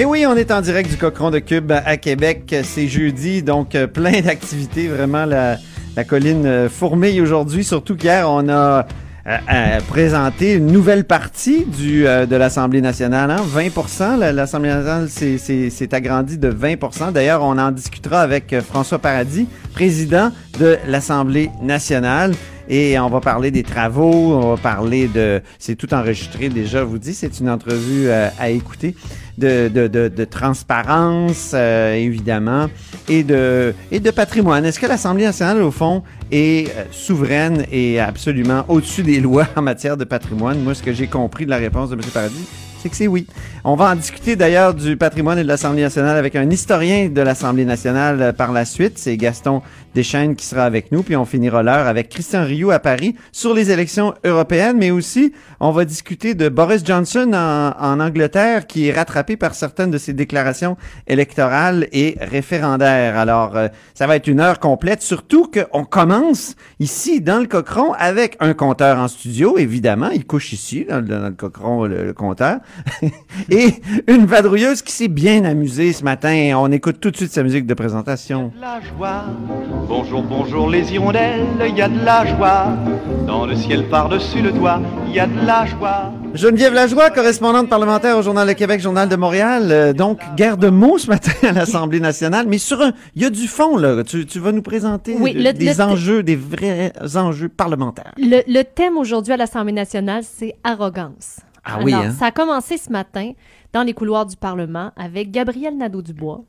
Et oui, on est en direct du Cochon de Cube à Québec. C'est jeudi, donc euh, plein d'activités. Vraiment, la, colline euh, fourmille aujourd'hui. Surtout qu'hier, on a euh, présenté une nouvelle partie du, de l'Assemblée nationale. Hein? 20 la- L'Assemblée nationale s'est- agrandie de 20% D'ailleurs, on en discutera avec François Paradis, président de l'Assemblée nationale. Et on va parler des travaux, on va parler de... C'est tout enregistré déjà, je vous dis, c'est une entrevue euh, à écouter. De, transparence, euh, évidemment, et de, et de patrimoine. Est-ce que l'Assemblée nationale, au fond, est euh, souveraine et absolument au-dessus des lois en matière de patrimoine? Moi, ce que j'ai compris de la réponse de M. Paradis, c'est que c'est oui. On va en discuter d'ailleurs du patrimoine et de l'Assemblée nationale avec un historien de l'Assemblée nationale euh, par la suite. C'est Gaston Deschênes qui sera avec nous. Puis on finira l'heure avec Christian Rioux à Paris sur les élections européennes. Mais aussi, on va discuter de Boris Johnson en, Angleterre qui est rattrapé par certaines de ses déclarations électorales et référendaires. Alors, euh, ça va être une heure complète. Surtout qu'on commence ici dans le Cochron avec un compteur en studio. Évidemment, il couche ici dans, le- Cochron, le- le compteur. et une vadrouilleuse qui s'est bien amusée ce matin. On écoute tout de suite sa musique de présentation. la joie. Bonjour, bonjour les hirondelles, il y a de la joie. Dans le ciel par-dessus le toit, il y a de la joie. Geneviève Lajoie, correspondante parlementaire au Journal de Québec, Journal de Montréal. Euh, donc, guerre de mots ce matin à l'Assemblée nationale. Mais sur un, il y a du fond, là. Tu, tu vas nous présenter Oui, de- le- des le- enjeux, des vrais enjeux parlementaires. Le, le thème aujourd'hui à l'Assemblée nationale, c'est arrogance. Ah oui, Alors, hein? Ça a commencé ce matin dans les couloirs du Parlement avec Gabriel Nadeau-Dubois,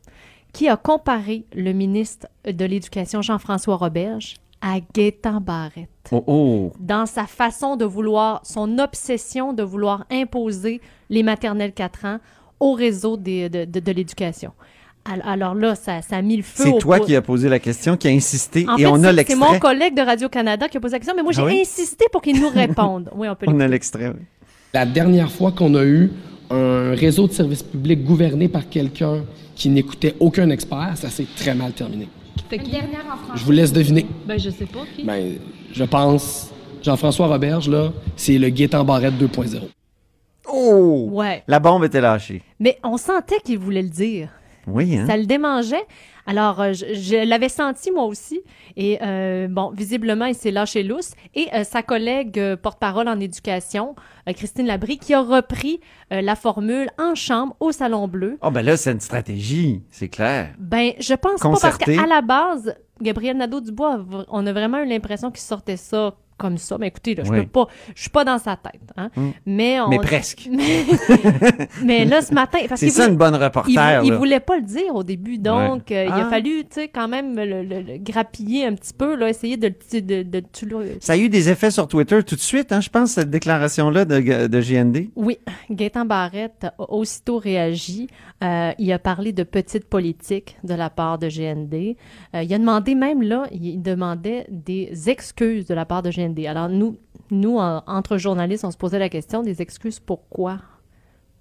qui a comparé le ministre de l'Éducation, Jean-François Roberge, à Gaétan Barrette. Oh, oh. Dans sa façon de vouloir, son obsession de vouloir imposer les maternelles 4 ans au réseau des- de, de- de l'éducation. Al- Alors là, ça, ça a mis le feu C'est toi qui as posé la question, qui a insisté, En et fait, on a c'est- c'est l'extrait. mon collègue de Radio-Canada qui a posé la question, mais moi, j'ai Ah oui? insisté pour qu'il nous réponde. Oui, on peut On a l'extrait, oui. La dernière fois qu'on a eu un réseau de services publics gouverné par quelqu'un qui n'écoutait aucun expert, ça s'est très mal terminé. Je vous laisse deviner. Ben, je sais pas. qui? Ben, je pense, Jean-François Roberge, là, c'est le Gaétan Barrette 2.0. Oh! Ouais. La bombe était lâchée. Mais on sentait qu'il voulait le dire. Oui, hein? Ça le démangeait. Alors, euh, je, je l'avais senti moi aussi. Et euh, bon, visiblement, il s'est lâché lousse. Et euh, sa collègue porte-parole en éducation, Christine Labrie, qui a repris la formule en chambre au Salon Bleu. Oh, ben là, c'est une stratégie, c'est clair. Ben, je pense pas Concerté. parce qu'à la base, Gabriel Nadeau-Dubois, on a vraiment eu l'impression qu'il sortait ça comme ça. Mais écoutez, là, je Oui. peux pas, je suis pas dans sa tête. Hein? Mm. Mais, on- Mais presque. mais, mais là, ce matin, parce C'est ça, voulait- une bonne il, reporter, il là. voulait pas le dire au début, donc euh, il Ah. a fallu, tu sais, quand même le, le- le grappiller un petit peu, là, essayer de, le- de, de, Ça a eu des effets sur Twitter tout de suite, hein, je pense, cette déclaration-là de, de GND. Oui, Gaétan Barrette a aussitôt réagi. Euh, il a parlé de petite politique de la part de GND. Euh, il a demandé même là, il demandait des excuses de la part de GND. Alors nous, nous en- entre journalistes, on se posait la question des excuses pourquoi?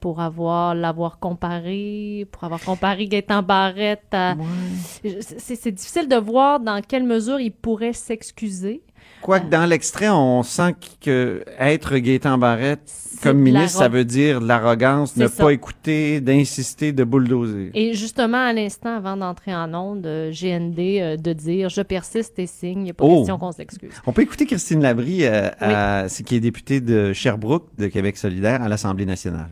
Pour avoir l'avoir comparé, pour avoir comparé Gaétan Barrette à... C'est difficile de voir dans quelle mesure il pourrait s'excuser. Quoique dans l'extrait, on sent que être Gaétan Barrette comme ministre, ça veut dire de l'arrogance, ne ça. pas écouter, d'insister, de bulldozer. Et justement, à l'instant, avant d'entrer en onde, euh, GND euh, de dire « je persiste et signe, il n'y a pas Oh. question qu'on s'excuse On peut écouter Christine Labrie, euh, à- qui est députée de Sherbrooke, de Québec solidaire, à l'Assemblée nationale.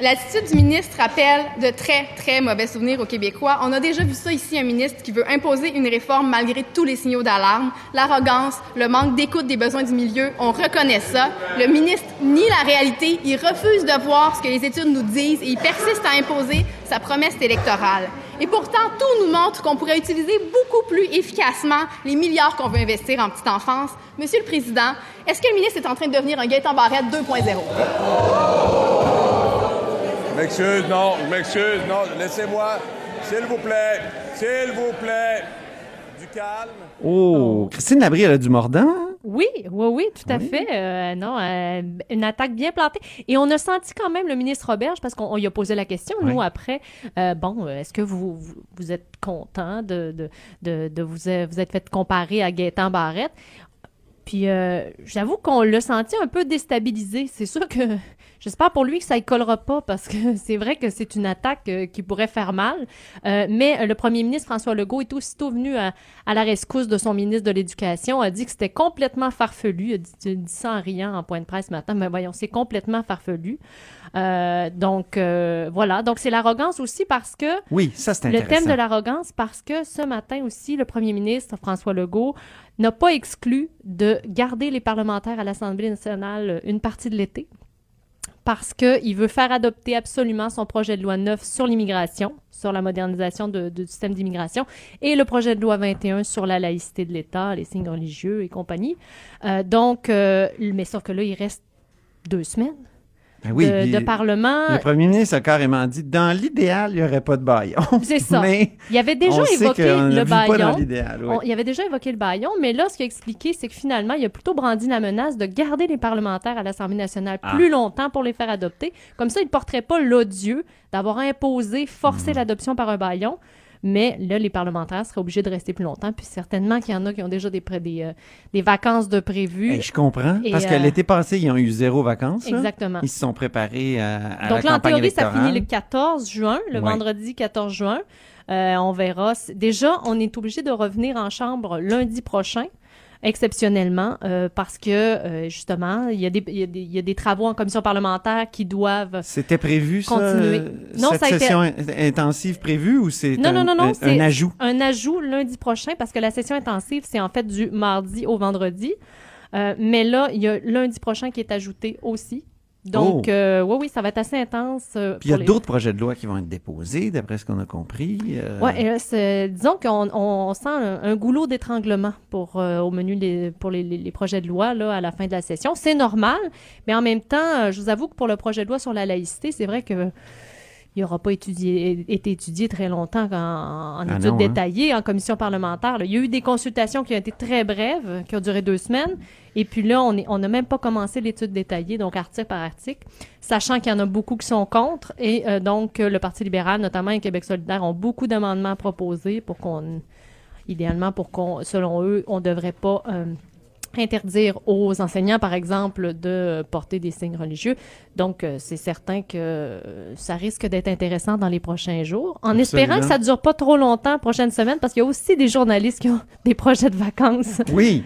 L'attitude du ministre rappelle de très, très mauvais souvenirs aux Québécois. On a déjà vu ça ici, un ministre qui veut imposer une réforme malgré tous les signaux d'alarme. L'arrogance, le manque d'écoute des besoins du milieu, on reconnaît ça. Le ministre nie la réalité, il refuse de voir ce que les études nous disent et il persiste à imposer sa promesse électorale. Et pourtant, tout nous montre qu'on pourrait utiliser beaucoup plus efficacement les milliards qu'on veut investir en petite enfance. Monsieur le Président, est-ce que le ministre est en train de devenir un Gaëtan Barrette 2.0? M'excuse, non, m'excuse, non, laissez-moi, s'il vous plaît, s'il vous plaît, du calme. Oh, Christine Labrie, elle a du mordant? Oui, oui, oui, tout à fait. Euh, non, euh, une attaque bien plantée. Et on a senti quand même le ministre Roberge, parce qu'on on lui a posé la question, nous, Oui. après, euh, bon, est-ce que vous, vous, vous êtes content de, de, de, de vous, vous êtes fait comparer à Gaétan Barrette? Puis euh, j'avoue qu'on l'a senti un peu déstabilisé. C'est sûr que j'espère pour lui que ça ne collera pas parce que c'est vrai que c'est une attaque euh, qui pourrait faire mal. Euh, mais euh, le premier ministre François Legault est aussitôt venu à, à la rescousse de son ministre de l'Éducation, a dit que c'était complètement farfelu. Il a dit, il a dit ça en riant en point de presse ce matin, mais voyons, c'est complètement farfelu. Euh, donc euh, voilà, donc c'est l'arrogance aussi parce que Oui, ça c'est le thème de l'arrogance parce que ce matin aussi, le premier ministre François Legault n'a pas exclu de garder les parlementaires à l'Assemblée nationale une partie de l'été parce qu'il veut faire adopter absolument son projet de loi 9 sur l'immigration, sur la modernisation de- du système d'immigration, et le projet de loi 21 sur la laïcité de l'État, les signes religieux et compagnie. Euh, donc, euh, mais sauf que là, il reste deux semaines Ben oui, de, puis de Parlement. Le premier ministre a carrément dit dans l'idéal, il n'y aurait pas de baillon. C'est ça. Mais Il y avait déjà évoqué le baillon. l'idéal. oui. On- il avait déjà évoqué le baillon, mais là, ce qu'il a expliqué, c'est que finalement, il a plutôt brandi la menace de garder les parlementaires à l'Assemblée nationale Ah. plus longtemps pour les faire adopter. Comme ça, il ne porterait pas l'odieux d'avoir imposé, Hmm. forcé l'adoption par un baillon. Mais là, les parlementaires seraient obligés de rester plus longtemps. Puis certainement qu'il y en a qui ont déjà des, euh, des vacances de prévues. Hey, je comprends. Et, parce que euh, l'été passé, ils ont eu zéro vacances. là. Exactement. Ils se sont préparés à, à Donc la là, en campagne théorie, ça électorale. finit le 14 juin, le Ouais. vendredi 14 juin. Euh, on verra. Déjà, on est obligé de revenir en chambre lundi prochain, exceptionnellement, euh, parce que, euh, justement, il y, a des, il, y a des, il y a des travaux en commission parlementaire qui doivent... C'était prévu, ça? Continuer. euh, Non, cette ça a été- session in- intensive prévue ou c'est Non, un, non, non, non, un- un ajout? un ajout lundi prochain, parce que la session intensive, c'est en fait du mardi au vendredi. Euh, mais là, il y a lundi prochain qui est ajouté aussi. Donc, Oh. euh, oui, oui, ça va être assez intense. euh, Puis il y a les- d'autres projets de loi qui vont être déposés, d'après ce qu'on a compris. euh, là, c'est- disons qu'on on sent un, un goulot d'étranglement pour euh, au menu des, pour les, les- les projets de loi là, à la fin de la session. C'est normal, mais en même temps, euh, je vous avoue que pour le projet de loi sur la laïcité, c'est vrai que il n'aura pas étudié, été étudié très longtemps en, en Ah études non, hein. détaillées, en commission parlementaire. là. Il y a eu des consultations qui ont été très brèves, qui ont duré deux semaines. Et puis là, on est- on n'a même pas commencé l'étude détaillée, donc article par article, sachant qu'il y en a beaucoup qui sont contre. Et euh, donc, euh, le Parti libéral, notamment et Québec solidaire, ont beaucoup d'amendements proposés pour qu'on, idéalement, pour qu'on, selon eux, on ne devrait pas euh, interdire aux enseignants, par exemple, de porter des signes religieux. Donc, euh, c'est certain que euh, ça risque d'être intéressant dans les prochains jours, en espérant que ça ne dure pas trop longtemps, prochaine semaine, parce qu'il y a aussi des journalistes qui ont des projets de vacances. Oui,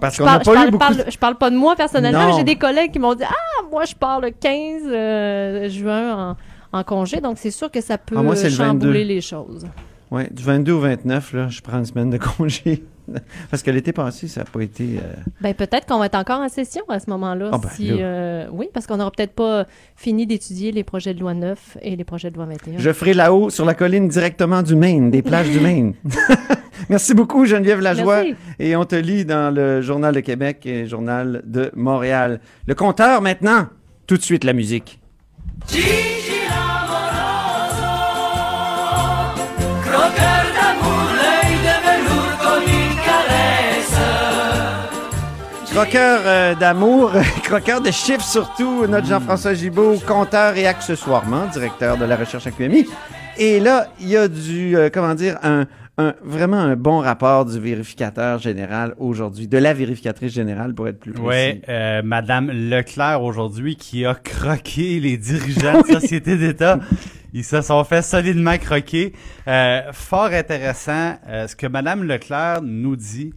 parce qu'on n'a parle, je pas eu beaucoup... parle- je parle pas de moi personnellement, mais j'ai des collègues qui m'ont dit Ah, moi, je pars le 15 euh, juin en, en congé, donc c'est sûr que ça peut Ah, moi, le chambouler 22. les choses. Ouais, du 22 au 29, là, je prends une semaine de congé. Parce que l'été passé, ça n'a pas été... euh, Ben, peut-être qu'on va être encore en session à ce moment-là. Ah, ben, si, euh, oui, parce qu'on n'aura peut-être pas fini d'étudier les projets de loi 9 et les projets de loi 21. Je ferai là-haut, sur la colline, directement du Maine, des plages du Maine. Merci beaucoup, Geneviève Lajoie. Merci. Et on te lit dans le Journal de Québec et le Journal de Montréal. Le compteur, maintenant. Tout de suite, la musique. Croqueur euh, d'amour, croqueur de chiffres surtout, notre Jean-François Gibault, compteur et accessoirement directeur de la recherche à QMI. Et là, il y a du, euh, comment dire, un, un- vraiment un bon rapport du vérificateur général aujourd'hui, de la vérificatrice générale pour être plus précis. Oui, euh, Madame Leclerc aujourd'hui qui a croqué les dirigeants de sociétés d'État. Ils se sont fait solidement croquer. Euh, fort intéressant. euh, ce que Madame Leclerc nous dit,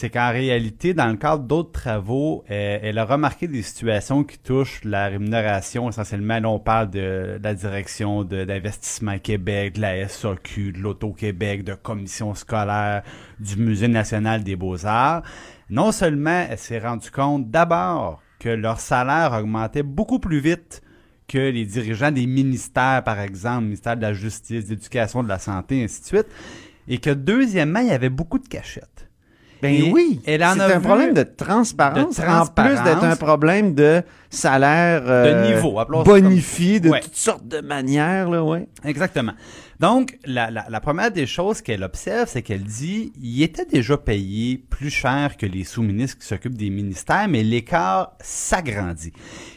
c'est qu'en réalité, dans le cadre d'autres travaux, euh, elle a remarqué des situations qui touchent la rémunération. Essentiellement, là, on parle de, la direction d'investissement Québec, de la SAQ, de l'Auto-Québec, de commission scolaire, du Musée national des beaux-arts. Non seulement elle s'est rendue compte d'abord que leur salaire augmentait beaucoup plus vite que les dirigeants des ministères, par exemple, ministère de la Justice, de l'Éducation, de la Santé, ainsi de suite, et que deuxièmement, il y avait beaucoup de cachettes. Ben oui, c'est un vu- problème de transparence, de en plus d'être un problème de salaire euh, De niveau, ça comme- bonifié de Ouais. toutes sortes de manières. Là, ouais. Exactement. Donc, la, la, la première des choses qu'elle observe, c'est qu'elle dit il était déjà payé plus cher que les sous-ministres qui s'occupent des ministères, mais l'écart s'agrandit.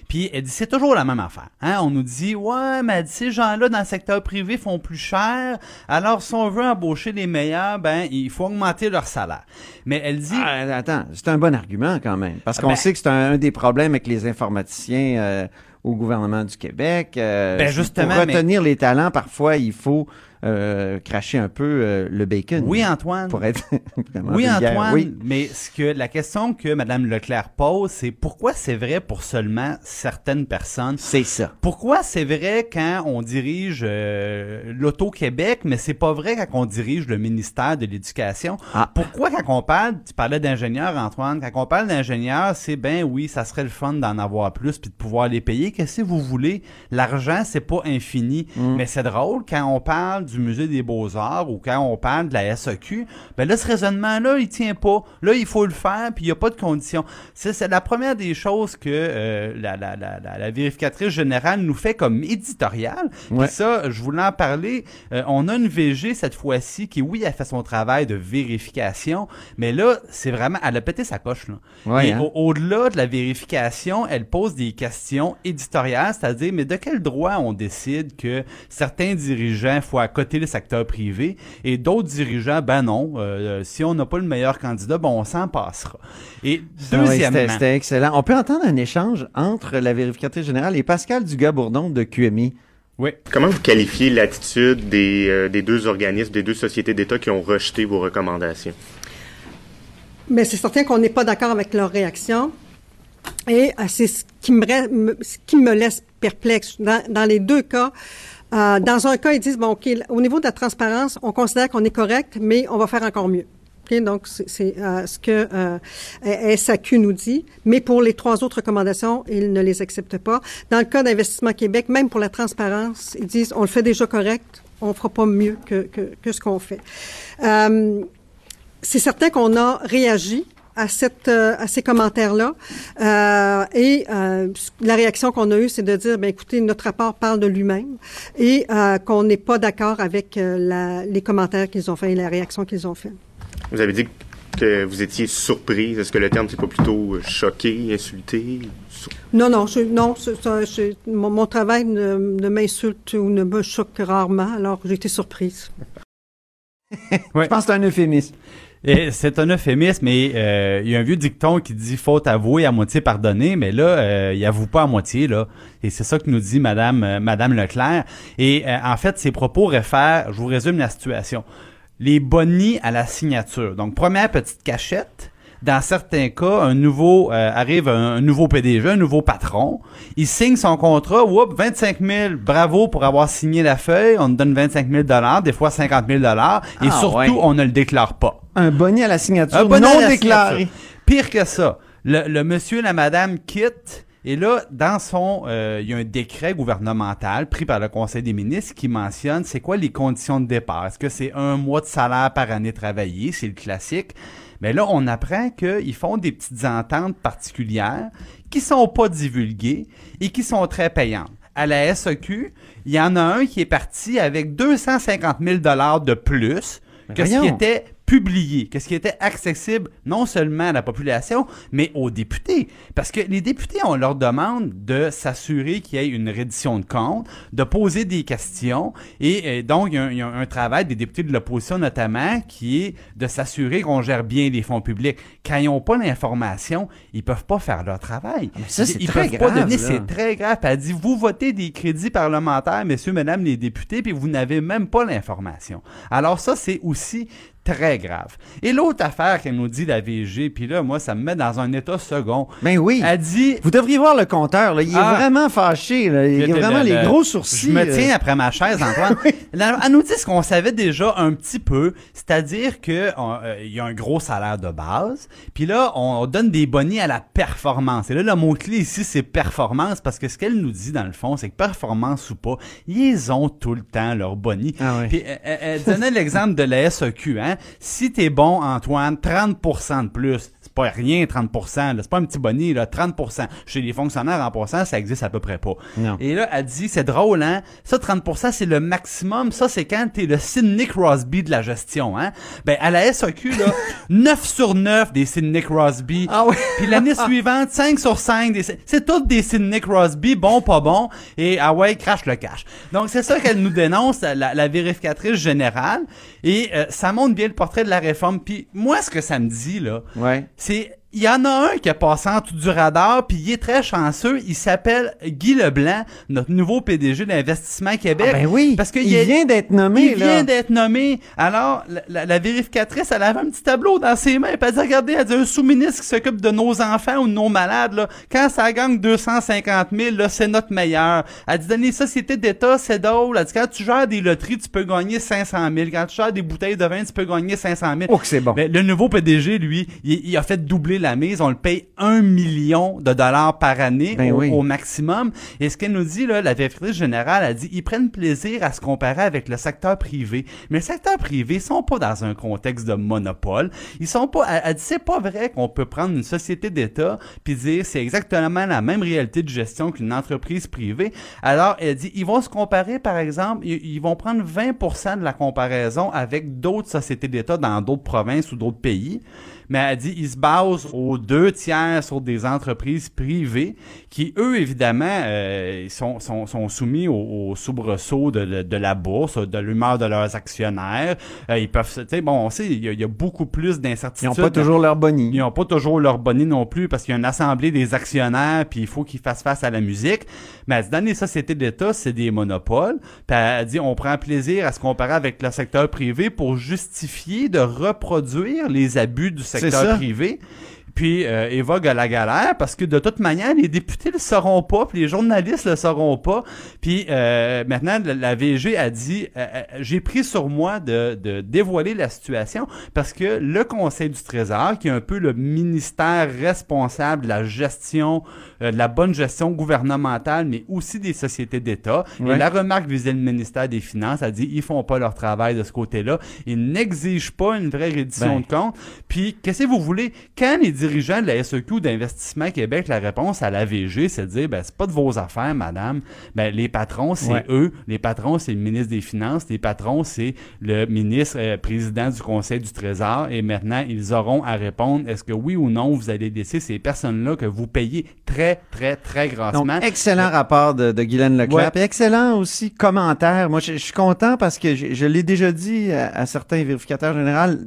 Puis elle dit c'est toujours la même affaire. Hein? On nous dit ouais, mais ces gens-là dans le secteur privé font plus cher. Alors si on veut embaucher les meilleurs, ben il faut augmenter leur salaire. Mais elle dit Ah, attends, c'est un bon argument quand même. Parce Ah, qu'on ben- sait que c'est un, un des problèmes avec les informaticiens euh, au gouvernement du Québec. Euh, Ben, justement, pour mais- retenir les talents, parfois, il faut euh, cracher un peu euh, le bacon. Oui, Antoine. Pour être Oui, vulgaire. Antoine, Oui. mais ce que la question que Mme Leclerc pose, c'est pourquoi c'est vrai pour seulement certaines personnes? C'est ça. Pourquoi c'est vrai quand on dirige euh, l'Auto-Québec, mais c'est pas vrai quand on dirige le ministère de l'Éducation? Ah. Pourquoi quand on parle, tu parlais d'ingénieurs, Antoine, quand on parle d'ingénieurs, c'est ben oui, ça serait le fun d'en avoir plus puis de pouvoir les payer. Qu'est-ce que vous voulez? L'argent, c'est pas infini. Mm. Mais c'est drôle, quand on parle du Musée des Beaux-Arts ou quand on parle de la SAQ, ben là, ce raisonnement-là, il tient pas. Là, il faut le faire, puis il n'y a pas de conditions. C'est la première des choses que euh, la, la, la, la, vérificatrice générale nous fait comme éditorial. Puis Ouais. ça, je voulais en parler. Euh, on a une VG cette fois-ci qui, oui, a fait son travail de vérification, mais là, c'est vraiment, elle a pété sa coche. Là. Ouais, Et hein? au- au-delà de la vérification, elle pose des questions éditoriales, c'est-à-dire, mais de quel droit on décide que certains dirigeants, faut à côté le secteur privé, et d'autres dirigeants, ben non, euh, si on n'a pas le meilleur candidat, ben on s'en passera. Et Ah oui, deuxièmement, c'était- excellent. On peut entendre un échange entre la vérificatrice générale et Pascal Dugas-Bourdon de QMI. oui. Comment vous qualifiez l'attitude des, euh, des deux organismes, des deux sociétés d'État qui ont rejeté vos recommandations? Mais c'est certain qu'on n'est pas d'accord avec leur réaction. Et euh, c'est ce qui me, ra- me- ce qui me laisse perplexe. Dans, dans les deux cas, euh, dans un cas, ils disent, bon, OK, au niveau de la transparence, on considère qu'on est correct, mais on va faire encore mieux. Donc, c'est euh, ce que euh, SAQ nous dit. Mais pour les trois autres recommandations, ils ne les acceptent pas. Dans le cas d'Investissement Québec, même pour la transparence, ils disent, on le fait déjà correct, on fera pas mieux que, que, que ce qu'on fait. Euh, c'est certain qu'on a réagi à cette euh, à ces commentaires-là Euh, et euh, la réaction qu'on a eue, c'est de dire ben écoutez notre rapport parle de lui-même et euh, qu'on n'est pas d'accord avec euh, la, les commentaires qu'ils ont fait et la réaction qu'ils ont fait. Vous avez dit que vous étiez surprise. Est-ce que le terme, c'est pas plutôt choqué, insulté? Non non je, non c'est- ça, je- mon, mon travail ne, ne m'insulte ou ne me choque que rarement alors j'ai été surprise. Ouais. Je pense que c'est un euphémisme. C'est un euphémisme, mais euh, il y a un vieux dicton qui dit faute avouée à moitié pardonnée, mais là, euh, il avoue pas à moitié là. Et c'est ça que nous dit Madame euh, Madame Leclerc. Et euh, en fait, ses propos réfèrent, je vous résume la situation. Les bonnies à la signature. Donc première petite cachette. Dans certains cas, un nouveau euh, arrive un, un nouveau PDG, un nouveau patron. Il signe son contrat. Whoop, 25 000. Bravo pour avoir signé la feuille. On te donne 25 000 dollars, des fois 50 000 dollars. Et Ah, surtout, ouais. on ne le déclare pas. Un bonnet à la signature Un bonnet non à la déclaré. signature. Pire que ça, le, le monsieur et la madame quittent. Et là, dans son, euh, il y a un décret gouvernemental pris par le Conseil des ministres qui mentionne c'est quoi les conditions de départ. Est-ce que c'est un mois de salaire par année travaillée, c'est le classique. Mais là, on apprend qu'ils font des petites ententes particulières qui sont pas divulguées et qui sont très payantes. À la SEQ, il y en a un qui est parti avec 250 000 dollars de plus que ce qui était publié, que ce qui était accessible non seulement à la population, mais aux députés. Parce que les députés, on leur demande de s'assurer qu'il y ait une reddition de comptes, de poser des questions, et euh, donc il y, a un, il y a un travail des députés de l'opposition notamment qui est de s'assurer qu'on gère bien les fonds publics. Quand ils n'ont pas l'information, ils peuvent pas faire leur travail. ça, c'est ils très peuvent pas donner, c'est très grave. Elle dit, vous votez des crédits parlementaires, messieurs, mesdames les députés, puis vous n'avez même pas l'information. Alors ça, c'est aussi très grave. Et l'autre affaire qu'elle nous dit, la VG, puis là, moi, ça me met dans un état second. Ben oui. Elle dit... Vous devriez voir le compteur, là. Il est Ah. vraiment fâché, là. Il a vraiment le- les le- gros sourcils. Je me euh. tiens après ma chaise, Antoine. Elle nous dit ce qu'on savait déjà un petit peu, c'est-à-dire on- euh, y a un gros salaire de base, puis là on donne des bonnets à la performance. Et là le mot clé ici c'est performance parce que ce qu'elle nous dit dans le fond, c'est que performance ou pas, ils ont tout le temps leur boni. Ah oui. Puis elle, elle- elle donnait l'exemple de la SEQ, hein. Si t'es bon Antoine, 30% de plus. C'est pas rien, 30%. là. C'est pas un petit boni, là. 30%. Chez les fonctionnaires en passant, ça existe à peu près pas. Non. Et là, elle dit, c'est drôle, hein? Ça, 30%, c'est le maximum. Ça, c'est quand t'es le Sidney Crosby de la gestion, hein? Ben, à la SAQ, là, 9 sur 9 des Sidney Crosby. Ah ouais. Puis l'année suivante, 5 sur 5 des... C'est toutes des Sidney Crosby, bon, pas bon. Et, ah ouais, crache le cash. Donc, c'est ça qu'elle nous dénonce, la, la vérificatrice générale. Et euh, ça montre bien le portrait de la réforme. Puis moi, ce que ça me dit, là, Ouais. C'est il y en a un qui est passé en tout du radar, puis il est très chanceux. Il s'appelle Guy Leblanc, notre nouveau PDG d'Investissement Québec. Ah ben oui. Parce que il est- vient d'être nommé, il là. vient d'être nommé. Alors, la, la- la vérificatrice, elle avait un petit tableau dans ses mains. Elle dit, regardez, elle dit, un sous-ministre qui s'occupe de nos enfants ou de nos malades, là, quand ça gagne 250 000, là, c'est notre meilleur. Elle dit, dans les sociétés d'État, c'est drôle. Elle dit, quand tu gères des loteries, tu peux gagner 500 000. Quand tu gères des bouteilles de vin, tu peux gagner 500 000. Oh, c'est bon. Ben, le nouveau PDG, lui, il, il a fait doubler la mise. On le paye un million de dollars par année Ben au, oui. au maximum. Et ce qu'elle nous dit, là, la vérificatrice générale, a dit, ils prennent plaisir à se comparer avec le secteur privé. Mais le secteur privé, ils sont pas dans un contexte de monopole. Ils sont pas, elle, dit, c'est pas vrai qu'on peut prendre une société d'État puis dire, c'est exactement la même réalité de gestion qu'une entreprise privée. Alors, elle dit, ils vont se comparer, par exemple, ils, ils vont prendre 20% de la comparaison avec d'autres sociétés d'État dans d'autres provinces ou d'autres pays. Mais elle dit, ils se basent aux deux tiers sur des entreprises privées qui, eux, évidemment, euh, sont, sont, sont soumis au, au soubresaut de, la bourse, de l'humeur de leurs actionnaires. Euh, ils peuvent, tu sais, bon, on sait, il y, a- il y a beaucoup plus Ils d'incertitudes. n'ont pas toujours leur boni. Ils n'ont pas toujours leur bonnet non plus parce qu'il y a une assemblée des actionnaires puis il faut qu'ils fassent face à la musique. Mais elle dit, dans les sociétés d'État, c'est des monopoles. Puis elle dit, on prend plaisir à se comparer avec le secteur privé pour justifier de reproduire les abus du secteur ça. privé. Puis euh, évoque à la galère parce que de toute manière, les députés le sauront pas, puis les journalistes le sauront pas. Puis euh, maintenant, la, la VG a dit, euh, euh, j'ai pris sur moi de, de dévoiler la situation parce que le Conseil du Trésor, qui est un peu le ministère responsable de la gestion, euh, de la bonne gestion gouvernementale, mais aussi des sociétés d'État, Ouais. et la remarque visait le ministère des Finances, a dit, ils font pas leur travail de ce côté-là, ils n'exigent pas une vraie reddition Ben. de compte. Puis, qu'est-ce que vous voulez? Quand les dirigeants de la SEQ d'Investissement Québec, la réponse à l'AVG, c'est de dire, ben, c'est pas de vos affaires, madame. Ben, les patrons, c'est Ouais. eux. Les patrons, c'est le ministre des Finances. Les patrons, c'est le ministre euh, président du Conseil du Trésor. Et maintenant, ils auront à répondre, est-ce que oui ou non, vous allez laisser ces personnes-là que vous payez très, très, très Donc, grassement. excellent rapport de, de Guylaine Leclerc. Ouais. Excellent aussi commentaire. Moi, je, je suis content parce que je, je l'ai déjà dit à, à certains vérificateurs généraux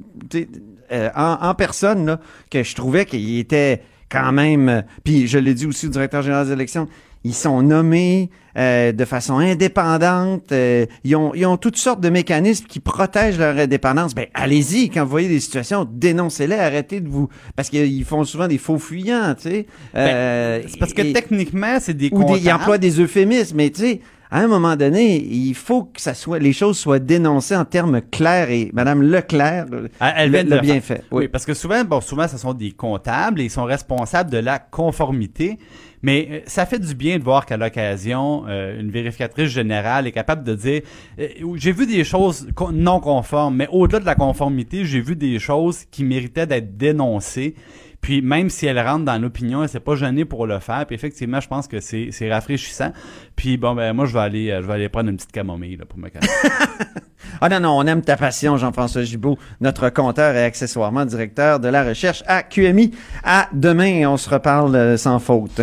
euh, en, en personne là, que je trouvais qu'il était quand même. euh, Puis je l'ai dit aussi au directeur général des élections. Ils sont nommés euh, de façon indépendante. euh, ils, ont, ils ont toutes sortes de mécanismes qui protègent leur indépendance. Ben, allez-y, quand vous voyez des situations, dénoncez-les, arrêtez de vous... Parce qu'ils font souvent des faux fuyants, tu sais. Euh, Ben, c'est parce que et- techniquement, c'est des ou des, ils emploient des euphémismes, mais tu sais, à un moment donné, il faut que ça soit, les choses soient dénoncées en termes clairs et Madame Leclerc Elle, le bien fait. Oui. parce que souvent, bon, souvent, ce sont des comptables et ils sont responsables de la conformité. Mais euh, ça fait du bien de voir qu'à l'occasion, euh, une vérificatrice générale est capable de dire euh, j'ai vu des choses non conformes, mais au-delà de la conformité, j'ai vu des choses qui méritaient d'être dénoncées. Puis même si elle rentre dans l'opinion, elle s'est pas gênée pour le faire. Puis effectivement, je pense que c'est rafraîchissant. Puis bon, ben moi, je vais aller, euh, je vais aller prendre une petite camomille là, pour me calmer. Ah non, non, on aime ta passion, Jean-François Gibault, notre compteur et accessoirement directeur de la recherche à QMI. À demain, on se reparle euh, sans faute.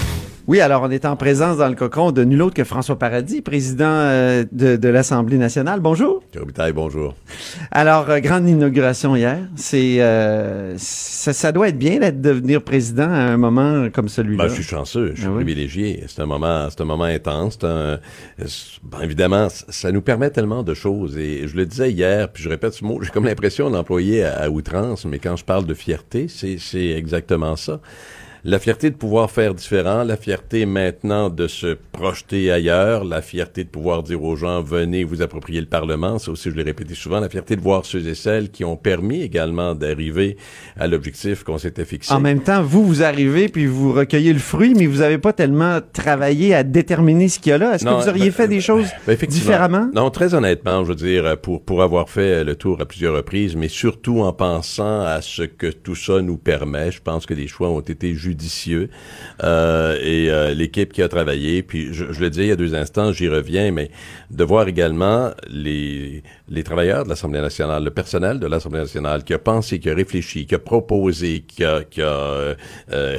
Oui, alors on est en présence dans le cocon de nul autre que François Paradis, président euh, de, de l'Assemblée nationale. Bonjour. Robitaille, bonjour. Alors, euh, grande inauguration hier. C'est euh, ça, ça doit être bien d'être devenir président à un moment comme celui-là. Ben, je suis chanceux, je suis Ah oui? privilégié. C'est un moment, c'est un moment intense. un- ben, évidemment, ça nous permet tellement de choses. Et je le disais hier, puis je répète ce mot, j'ai comme l'impression d'employer à, à outrance, mais quand je parle de fierté, c'est c'est exactement ça. La fierté de pouvoir faire différent, la fierté maintenant de se projeter ailleurs, la fierté de pouvoir dire aux gens venez vous approprier le Parlement, ça aussi je l'ai répété souvent, la fierté de voir ceux et celles qui ont permis également d'arriver à l'objectif qu'on s'était fixé. En même temps, vous, vous arrivez puis vous recueillez le fruit, mais vous n'avez pas tellement travaillé à déterminer ce qu'il y a là. Est-ce que vous auriez ben, fait des choses Ben, différemment? Non, très honnêtement, je veux dire, pour, pour avoir fait le tour à plusieurs reprises, mais surtout en pensant à ce que tout ça nous permet, je pense que les choix ont été judicieux. Euh, et euh, l'équipe qui a travaillé, puis je, je le disais il y a deux instants, j'y reviens, mais de voir également les, les travailleurs de l'Assemblée nationale, le personnel de l'Assemblée nationale qui a pensé, qui a réfléchi, qui a proposé, qui a, qui a euh,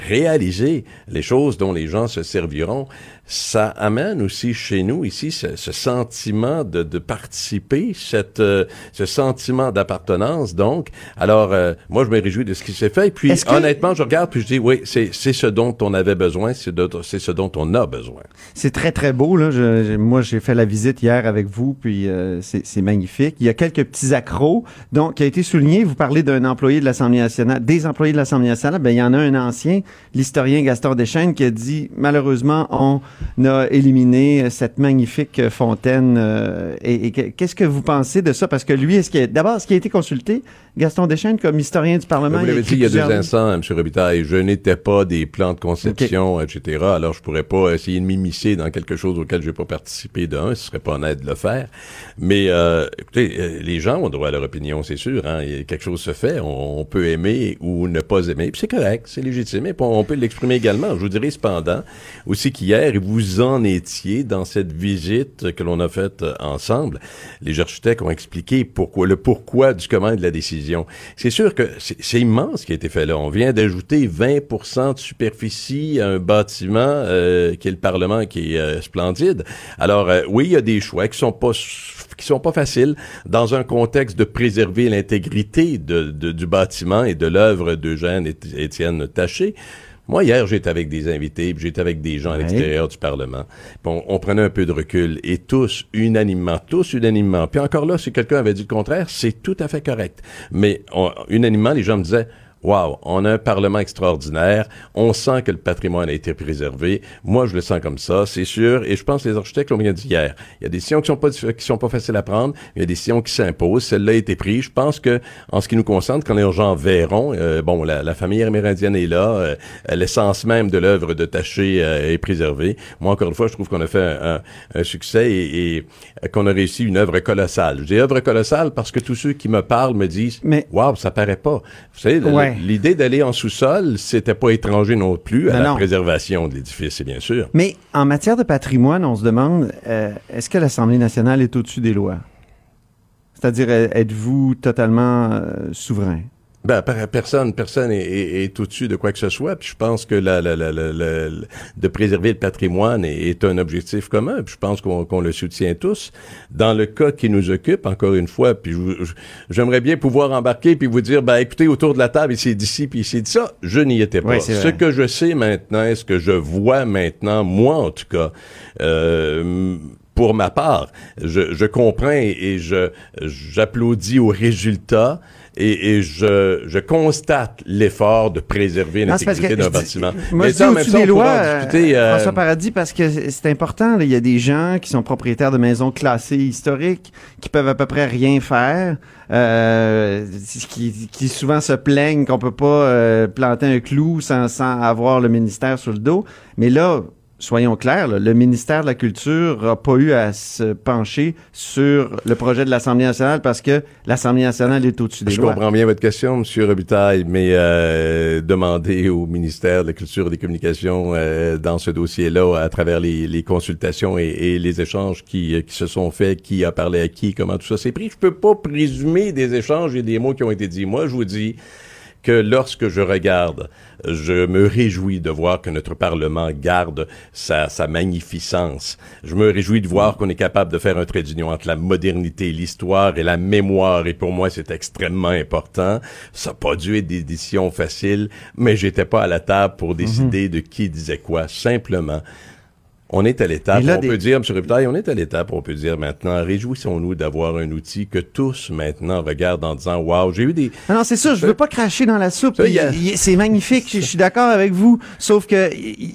réalisé les choses dont les gens se serviront, ça amène aussi chez nous ici ce, ce sentiment de, de participer, cette, euh, ce sentiment d'appartenance. Donc, alors euh, moi je me réjouis de ce qui s'est fait. Et puis que- honnêtement, je regarde puis je dis oui, c'est c'est ce dont on avait besoin, c'est c'est ce dont on a besoin. C'est très, très beau. Là. Je- moi, j'ai fait la visite hier avec vous, puis euh, c'est c'est magnifique. Il y a quelques petits accros. Donc, qui a été souligné, vous parlez d'un employé de l'Assemblée nationale, des employés de l'Assemblée nationale. Ben, il y en a un ancien, l'historien Gaston Deschênes, qui a dit, malheureusement, on a éliminé cette magnifique fontaine. euh, et et que- qu'est-ce que vous pensez de ça? Parce que lui, est-ce qu'il d'abord, est-ce qu'il a été consulté, Gaston Deschênes, comme historien du Parlement? Vous l'avez dit il y a deux instants, M. Robitaille, je n'étais pas des plans de conception, etc. Alors, je pourrais pas essayer de m'immiscer dans quelque chose auquel je n'ai pas participé d'un. Ce serait pas honnête de le faire. Mais, euh, écoutez, euh, les gens ont droit à leur opinion, c'est sûr. Hein. Quelque chose se fait, on, on peut aimer ou ne pas aimer. Puis c'est correct, c'est légitime. Et on peut l'exprimer également. Je vous dirais cependant aussi qu'hier, vous en étiez dans cette visite que l'on a faite ensemble. Les architectes ont expliqué pourquoi, le pourquoi du comment de la décision. C'est sûr que c'est immense ce qui a été fait là. On vient d'ajouter 20% de superficie à un bâtiment euh, qui est le Parlement, qui est euh, splendide. Alors euh, oui, il y a des choix qui sont pas qui sont pas faciles dans un contexte de préserver l'intégrité de, de- du bâtiment et de l'œuvre d'Eugène et Étienne Taché. Moi, hier, j'étais avec des invités, puis j'étais avec des gens à Ouais. l'extérieur du Parlement. On prenait un peu de recul et tous, unanimement, tous unanimement. Puis encore là, si quelqu'un avait dit le contraire, c'est tout à fait correct. Mais on- unanimement, les gens me disaient, Wow, on a un Parlement extraordinaire. On sent que le patrimoine a été préservé. Moi, je le sens comme ça, c'est sûr. Et je pense que les architectes l'ont bien dit hier. Il y a des décisions qui sont pas qui sont pas faciles à prendre. mais Il y a des décisions qui s'imposent. Celle-là a été prise. Je pense que, en ce qui nous concerne, quand les gens verront, euh, bon, la, la famille amérindienne est là. euh, L'essence même de l'œuvre de Taché euh, est préservée. Moi, encore une fois, je trouve qu'on a fait un, un- un succès et, et, qu'on a réussi une œuvre colossale. Je dis œuvre colossale parce que tous ceux qui me parlent me disent, Mais- waouh, ça paraît pas. Vous savez, le- Ouais. L'idée d'aller en sous-sol, c'était pas étranger non plus à Non, la non. préservation de l'édifice, c'est bien sûr. Mais en matière de patrimoine, on se demande, euh, est-ce que l'Assemblée nationale est au-dessus des lois? C'est-à-dire, euh, êtes-vous totalement euh, souverain? Ben, per- personne, personne est, est- est au-dessus de quoi que ce soit. Puis je pense que la, la, la, la- de préserver le patrimoine est, est un objectif commun. Puis je pense qu'on le soutient tous. Dans le cas qui nous occupe, encore une fois, puis j'aimerais bien pouvoir embarquer puis vous dire, ben écoutez, autour de la table, ici d'ici, puis ici de ça, je n'y étais pas. Oui, c'est ce que je sais maintenant, ce que je vois maintenant, moi en tout cas, euh, pour ma part, je, je comprends et, et je j'applaudis au résultat et, et je, je constate l'effort de préserver l'intégrité d'un bâtiment. Moi, je ça, dis même des pourra lois, discuter, euh, euh, François Paradis, parce que c'est c'est important. là. Il y a des gens qui sont propriétaires de maisons classées historiques, qui peuvent à peu près rien faire, euh, qui, qui souvent se plaignent qu'on peut pas euh, planter un clou sans, sans avoir le ministère sur le dos. Mais là, soyons clairs, là, le ministère de la Culture n'a pas eu à se pencher sur le projet de l'Assemblée nationale parce que l'Assemblée nationale est au-dessus des Je lois. comprends bien votre question, M. Robitaille, mais euh, demander au ministère de la Culture et des Communications euh, dans ce dossier-là, à travers les, les consultations et, et les échanges qui, euh, qui se sont faits, qui a parlé à qui, comment tout ça s'est pris, je peux pas présumer des échanges et des mots qui ont été dits. Moi, je vous dis que lorsque je regarde, je me réjouis de voir que notre Parlement garde sa, sa magnificence. Je me réjouis de voir qu'on est capable de faire un trait d'union entre la modernité, l'histoire et la mémoire. Et pour moi, c'est extrêmement important. Ça n'a pas dû être des décisions faciles, mais j'étais pas à la table pour décider de qui disait quoi. Simplement, on est à l'étape, on des- peut dire, M. Ruptail, on est à l'étape, on peut dire maintenant, réjouissons-nous d'avoir un outil que tous maintenant regardent en disant, wow, j'ai eu des... Ah non, c'est ça, je veux pas cracher dans la soupe. A- C'est magnifique, je, suis d'accord avec vous. Sauf que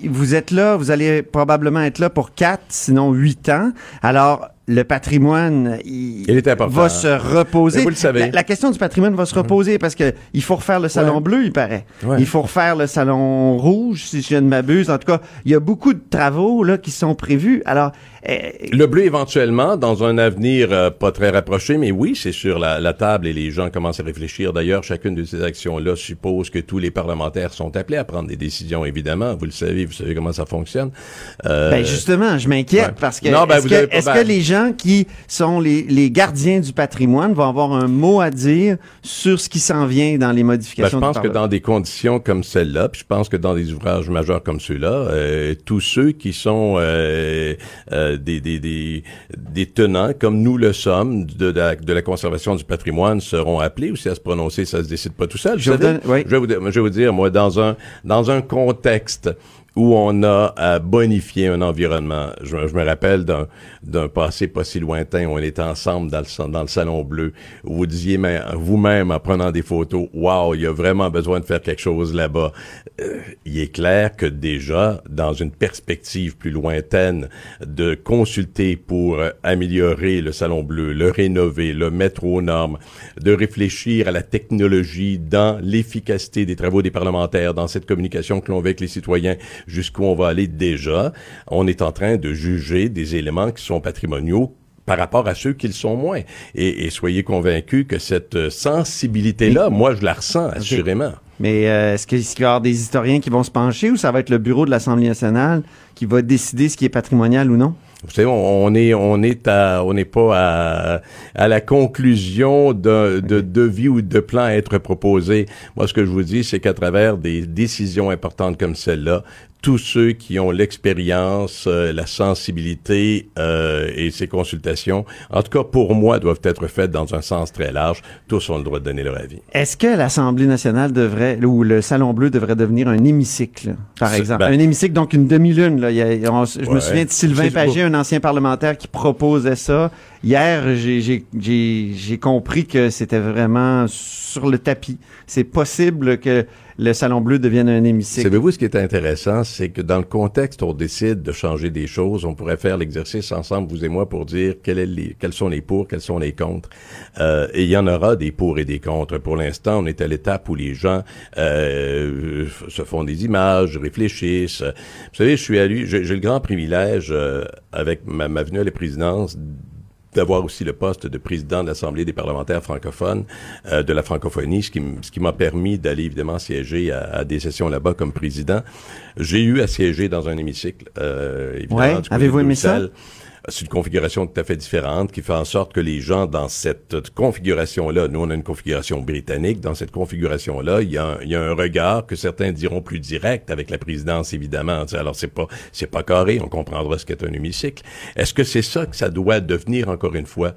vous êtes là, vous allez probablement être là pour quatre, sinon huit ans. Alors, le patrimoine, il, Il est va se reposer. Vous le savez. La, la question du patrimoine va se reposer parce que il faut refaire le salon Ouais. bleu, il paraît. Ouais. Il faut refaire le salon rouge, si je ne m'abuse. En tout cas, il y a beaucoup de travaux là qui sont prévus. Alors, Le bleu, éventuellement, dans un avenir euh, pas très rapproché, mais oui, c'est sur la, la table et les gens commencent à réfléchir. D'ailleurs, chacune de ces actions-là suppose que tous les parlementaires sont appelés à prendre des décisions, évidemment. Vous le savez, vous savez comment ça fonctionne. Euh, Ben justement, je m'inquiète ouais. parce que ben, est-ce que, pas- est-ce ben- que les gens qui sont les, les gardiens du patrimoine vont avoir un mot à dire sur ce qui s'en vient dans les Ben, modifications je pense que dans des conditions comme celle-là, puis je pense que dans des ouvrages majeurs comme ceux-là, euh, tous ceux qui sont euh, des, des, des, des tenants, comme nous le sommes, de, la, de la conservation du patrimoine, seront appelés aussi à se prononcer. Ça se décide pas tout seul. Je Vous donne- oui. je, vais vous, je vais vous dire, moi, dans un, dans un contexte où on a à bonifier un environnement. Je, me rappelle d'un, passé pas si lointain où on était ensemble dans le, dans le salon bleu, où vous disiez vous-même en prenant des photos, wow, il y a vraiment besoin de faire quelque chose là-bas. Euh, il est clair que déjà, dans une perspective plus lointaine, de consulter pour euh, améliorer le salon bleu, le rénover, le mettre aux normes, de réfléchir à la technologie dans l'efficacité des travaux des parlementaires, dans cette communication que l'on veut avec les citoyens, jusqu'où on va aller déjà. On est en train de juger des éléments qui sont patrimoniaux par rapport à ceux qui le sont moins. Et, et soyez convaincus que cette euh, sensibilité-là, moi, je la ressens assurément. Mais euh, est-ce qu'il va y avoir des historiens qui vont se pencher ou ça va être le bureau de l'Assemblée nationale qui va décider ce qui est patrimonial ou non? Vous savez, on, on est, on est à, on n'est pas à, à la conclusion d'un- de, de vie ou de plan à être proposé. Moi, ce que je vous dis, c'est qu'à travers des décisions importantes comme celle-là, tous ceux qui ont l'expérience, euh, la sensibilité euh, et ces consultations, en tout cas pour moi, doivent être faites dans un sens très large. Tous ont le droit de donner leur avis. Est-ce que l'Assemblée nationale devrait, ou le Salon Bleu devrait devenir un hémicycle, par exemple? ben- un hémicycle, donc une demi-lune. Là. Il y a- on- je me souviens de Sylvain Pagé, un ancien parlementaire, qui proposait ça. Hier, j'ai- compris que c'était vraiment sur le tapis. C'est possible que le Salon Bleu devienne un hémicycle. Savez-vous ce qui est intéressant, c'est que dans le contexte on décide de changer des choses, on pourrait faire l'exercice ensemble, vous et moi, pour dire quels sont les pour, quels sont les contre. Euh, et il y en aura des pour et des contre. Pour l'instant, on est à l'étape où les gens euh, se font des images, réfléchissent. Vous savez, je suis à lui, j'ai le grand privilège, euh, avec ma, ma venue à la présidence, d'avoir aussi le poste de président de l'Assemblée des parlementaires francophones euh, de la francophonie, ce qui, ce qui m'a permis d'aller évidemment siéger à, à des sessions là-bas comme président. J'ai eu à siéger dans un hémicycle, euh, évidemment. Ouais. Avez-vous aimé ça? Bruxelles. C'est une configuration tout à fait différente qui fait en sorte que les gens dans cette configuration-là, nous on a une configuration britannique, dans cette configuration-là, il y, a un, il y a un regard que certains diront plus direct avec la présidence évidemment. Alors c'est pas c'est pas carré, on comprendra ce qu'est un hémicycle. Est-ce que c'est ça que ça doit devenir encore une fois?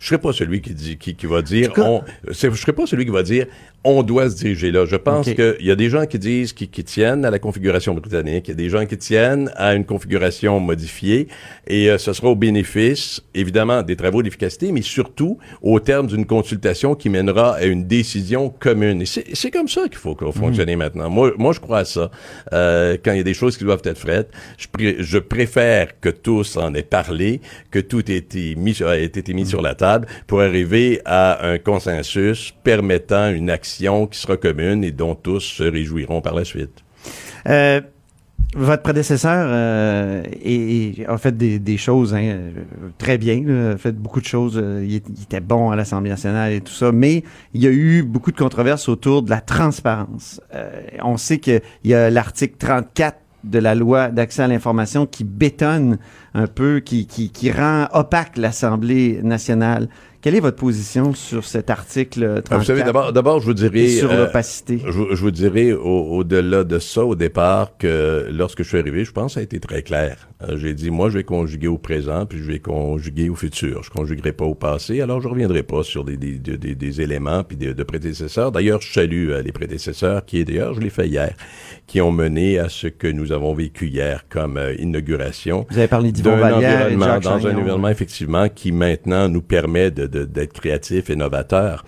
Je serais pas celui qui dit qui, qui va dire on je serais pas celui qui va dire on doit se diriger là. Je pense Ok. que il y a des gens qui disent qui, qui tiennent à la configuration britannique, il y a des gens qui tiennent à une configuration modifiée et euh, ce sera au bénéfice évidemment des travaux d'efficacité mais surtout au terme d'une consultation qui mènera à une décision commune. Et c'est c'est comme ça qu'il faut, qu'il faut fonctionner maintenant. Moi moi je crois à ça. Euh, quand il y a des choses qui doivent être faites, je, pré- je préfère que tous en aient parlé, que tout ait été mis, ait été mis sur la table pour arriver à un consensus permettant une action qui sera commune et dont tous se réjouiront par la suite. Euh, votre prédécesseur euh, a fait des, choses hein, très bien, a fait beaucoup de choses. euh, il, était bon à l'Assemblée nationale et tout ça, mais il y a eu beaucoup de controverses autour de la transparence. On sait qu'il y a l'article 34 de la loi d'accès à l'information qui bétonne un peu, qui, qui, rend opaque l'Assemblée nationale. Quelle est votre position sur cet article 34? Ah, Vous savez, d'abord, d'abord, je vous dirais. Et sur euh, l'opacité? Je, vous- je vous dirais au- au-delà de ça, au départ, que lorsque je suis arrivé, je pense que ça a été très clair. Euh, J'ai dit, moi, je vais conjuguer au présent, puis je vais conjuguer au futur. Je conjuguerai pas au passé, alors je reviendrai pas sur des, des, des, des- des éléments puis de, de prédécesseurs. D'ailleurs, je salue euh, les prédécesseurs qui, d'ailleurs, je l'ai fait hier, qui ont mené à ce que nous avons vécu hier comme euh, inauguration. Vous avez parlé d'Yvon Vallière et Jacques dans un environnement effectivement qui maintenant nous permet de- d'être créatifs et novateurs.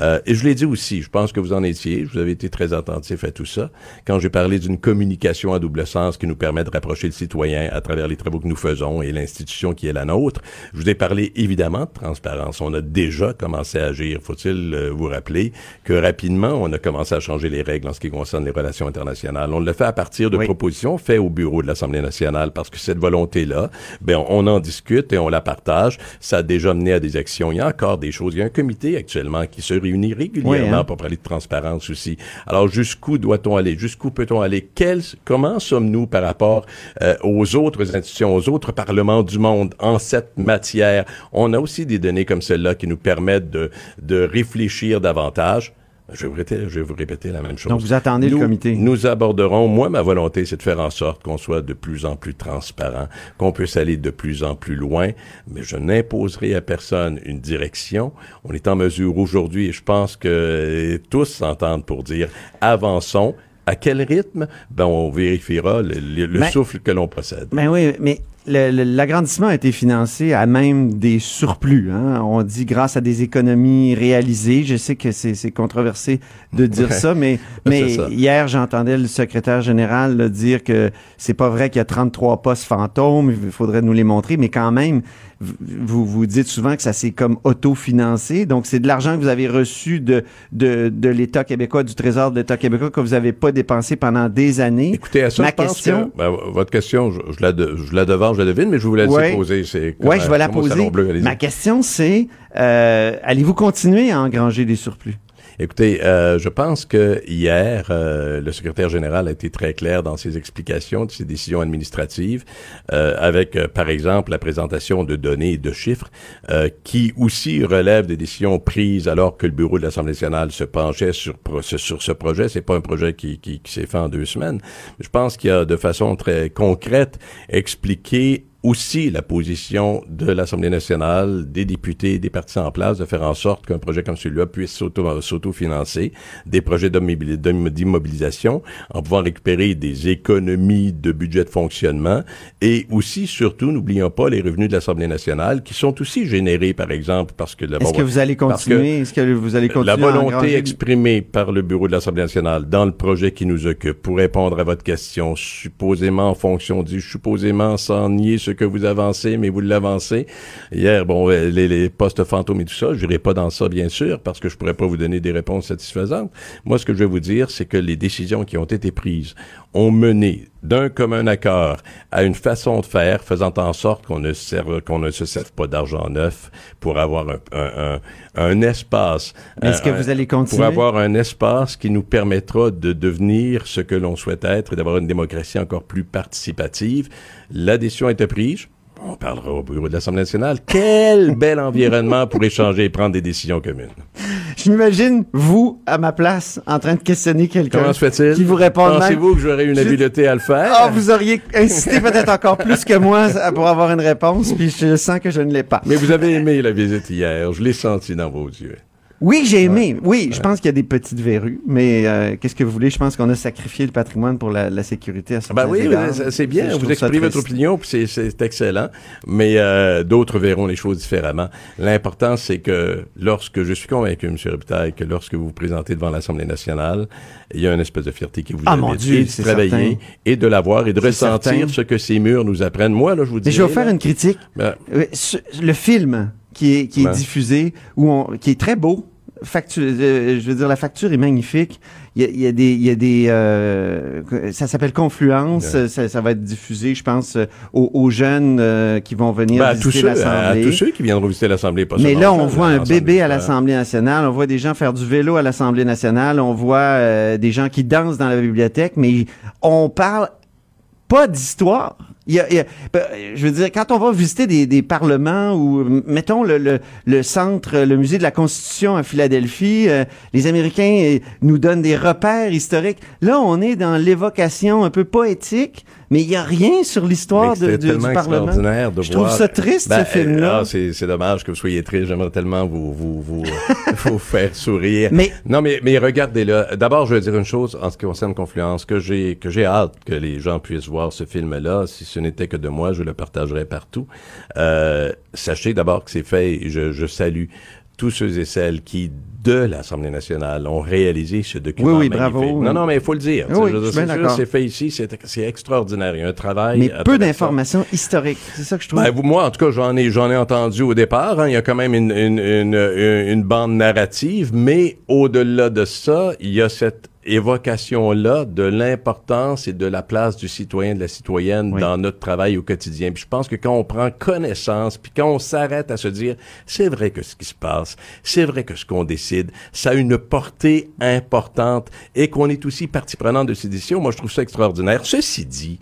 Euh, et je l'ai dit aussi, je pense que vous en étiez, vous avez été très attentif à tout ça. Quand j'ai parlé d'une communication à double sens qui nous permet de rapprocher le citoyen à travers les travaux que nous faisons et l'institution qui est la nôtre, je vous ai parlé évidemment de transparence. On a déjà commencé à agir. Faut-il euh, vous rappeler que rapidement, on a commencé à changer les règles en ce qui concerne les relations internationales. On le fait à partir de propositions faites au bureau de l'Assemblée nationale parce que cette volonté-là, ben, on en discute et on la partage. Ça a déjà mené à des actions. Il y a encore des choses. Il y a un comité actuellement qui se réunit régulièrement Oui, hein. pour parler de transparence aussi. Alors, jusqu'où doit-on aller? Jusqu'où peut-on aller? Quels, comment sommes-nous par rapport euh, aux autres institutions, aux autres parlements du monde en cette matière? On a aussi des données comme celle-là qui nous permettent de, de réfléchir davantage. Je vais, vous répéter, je vais vous répéter la même chose. Donc, vous attendez le Nous- comité. Nous aborderons, moi, ma volonté, c'est de faire en sorte qu'on soit de plus en plus transparent, qu'on puisse aller de plus en plus loin, mais je n'imposerai à personne une direction. On est en mesure aujourd'hui, et je pense que euh, tous s'entendent pour dire, avançons. À quel rythme? Ben, on vérifiera le, le- le Mais- souffle que l'on possède. Ben oui, mais le- le- l'agrandissement a été financé à même des surplus. Hein? On dit grâce à des économies réalisées. Je sais que c'est controversé de dire Ouais. ça, mais, mais ça. hier, j'entendais le secrétaire général là, dire que c'est pas vrai qu'il y a 33 postes fantômes, il faudrait nous les montrer, mais quand même, vous vous dites souvent que ça s'est comme autofinancé. Donc, c'est de l'argent que vous avez reçu de, de, de l'État québécois, du Trésor de l'État québécois, que vous n'avez pas dépensé pendant des années. Écoutez, à ça, Ma je pense question, que, ben, votre question, je, je la, de- je la devance, je la devine, mais je vous la laisse Ouais. poser. Oui, je vais la poser. Bleu. Ma question, c'est euh, allez-vous continuer à engranger des surplus? Écoutez, euh, je pense que hier, euh, le secrétaire général a été très clair dans ses explications de ses décisions administratives, euh, avec, euh, par exemple, la présentation de données et de chiffres qui aussi relèvent des décisions prises alors que le bureau de l'Assemblée nationale se penchait sur, ce projet. C'est pas un projet qui, qui, s'est fait en deux semaines. Je pense qu'il a de façon très concrète expliqué aussi la position de l'Assemblée nationale, des députés, des partis en place, de faire en sorte qu'un projet comme celui-là puisse s'auto- s'auto-financer, des projets d'immobil- d'im- d'immobilisation, en pouvant récupérer des économies de budget de fonctionnement, et aussi, surtout, n'oublions pas les revenus de l'Assemblée nationale, qui sont aussi générés, par exemple, parce que... Est-ce que vous allez continuer? Est-ce que vous allez continuer la volonté exprimée par le bureau de l'Assemblée nationale dans le projet qui nous occupe, pour répondre à votre question, supposément en fonction du supposément sans nier ce que vous avancez, mais vous l'avancez. Hier, bon, euh, les, postes fantômes et tout ça, je n'irai pas dans ça, bien sûr, parce que je pourrais pas vous donner des réponses satisfaisantes. Moi, ce que je vais vous dire, c'est que les décisions qui ont été prises ont mené d'un commun accord à une façon de faire faisant en sorte qu'on ne serve, qu'on ne se serve pas d'argent neuf pour avoir un, un, un, un espace. Est-ce que vous allez Pour continuer? avoir un espace qui nous permettra de devenir ce que l'on souhaite être et d'avoir une démocratie encore plus participative. La décision a été prise. On parlera au bureau de l'Assemblée nationale. Quel bel environnement pour échanger et prendre des décisions communes. Je m'imagine, vous, à ma place, en train de questionner quelqu'un. Comment se fait-il? Qui vous répond. Pensez-vous que j'aurais une Je- habileté à le faire? Ah, vous auriez incité peut-être encore plus que moi pour avoir une réponse, puis je sens que je ne l'ai pas. Mais vous avez aimé la visite hier. Je l'ai senti dans vos yeux. Oui, j'ai aimé. Oui, je pense qu'il y a des petites verrues, mais euh, qu'est-ce que vous voulez? Je pense qu'on a sacrifié le patrimoine pour la, la sécurité à Ben certains oui, c'est- bien. Je Vous exprimez votre opinion, puis c'est- excellent. Mais euh, d'autres verront les choses différemment. L'important, c'est que lorsque je suis convaincu, M. Robitaille, que lorsque vous vous présentez devant l'Assemblée nationale, il y a une espèce de fierté qui vous Ah, mon Dieu, et de travailler certain. et de l'avoir et de ressentir certain. ce que ces murs nous apprennent. Moi, là, je vous dis. Mais je vais vous faire une critique. Ben, Euh, ce- le film qui est, qui est Ben. diffusé, où on, qui est très beau, facture, euh, je veux dire, la facture est magnifique. Il y a, il y a des, il y a des, euh, ça s'appelle Confluence. Ouais. Ça, ça va être diffusé, je pense, euh, aux, aux jeunes euh, qui vont venir ben, visiter ceux, à, l'Assemblée. tous ceux qui viendront visiter l'Assemblée. pas Mais là, on voit un l'Assemblée bébé à l'Assemblée nationale, on voit des gens faire du vélo à l'Assemblée nationale, on voit des gens qui dansent dans la bibliothèque, mais on parle pas d'histoire. Il y a- ben, je veux dire, quand on va visiter des, des parlements ou, mettons, le, le, le centre, le musée de la Constitution à Philadelphie, euh, les Américains euh, nous donnent des repères historiques. Là, on est dans l'évocation un peu poétique, mais il n'y a rien sur l'histoire du tellement Parlement. extraordinaire de je voir. trouve ça triste, Ben, ce film-là. ah, c'est dommage que vous soyez triste. J'aimerais tellement vous vous vous, vous faire sourire. Mais- non, mais mais regardez-le. D'abord, je vais dire une chose en ce qui concerne Confluence que j'ai que j'ai hâte que les gens puissent voir ce film-là. Si ce n'était que de moi, je le partagerai partout. Euh, sachez d'abord que c'est fait. Et je, je salue tous ceux et celles qui de l'Assemblée nationale ont réalisé ce document Oui, oui, magnifique. bravo. Non, non, mais il faut le dire. Oui, c'est fait ici, c'est extraordinaire. Il y a un travail. mais peu d'informations historiques. C'est ça que je trouve. Ben, vous, moi, en tout cas, j'en ai, j'en ai entendu au départ. hein. Il y a quand même une, une, une- une bande narrative, mais au-delà de ça, il y a cette évocation-là de l'importance et de la place du citoyen, de la citoyenne dans notre travail au quotidien. Puis je pense que quand on prend connaissance, puis quand on s'arrête à se dire, c'est vrai que ce qui se passe, c'est vrai que ce qu'on décide, ça a une portée importante et qu'on est aussi partie prenante de ces décisions, moi, je trouve ça extraordinaire. Ceci dit,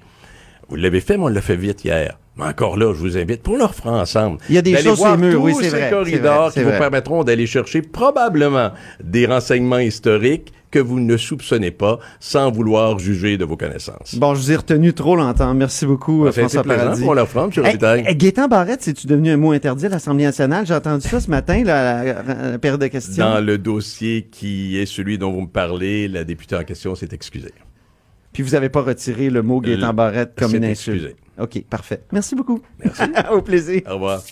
vous l'avez fait, mais on l'a fait vite hier. Mais encore là, je vous invite, pour le refaire ensemble. Il y a des choses sur les oui, c'est ces vrai, corridors vrai, qui c'est vous vrai. permettront d'aller chercher probablement des renseignements historiques que vous ne soupçonnez pas sans vouloir juger de vos connaissances. Bon, je vous ai retenu trop longtemps. Merci beaucoup, ça François plaisant Paradis. pour leur franc, M. Hey, Robitaille. hey, Gaétan Barrette, c'est-tu devenu un mot interdit à l'Assemblée nationale? J'ai entendu ça ce matin, là, à la, à la période de questions. Dans le dossier qui est celui dont vous me parlez, la députée en question s'est excusée. Puis vous n'avez pas retiré le mot Gaétan Le- Barrette comme une insulte. excusé. OK, parfait. Merci beaucoup. Merci. Au plaisir. Au revoir.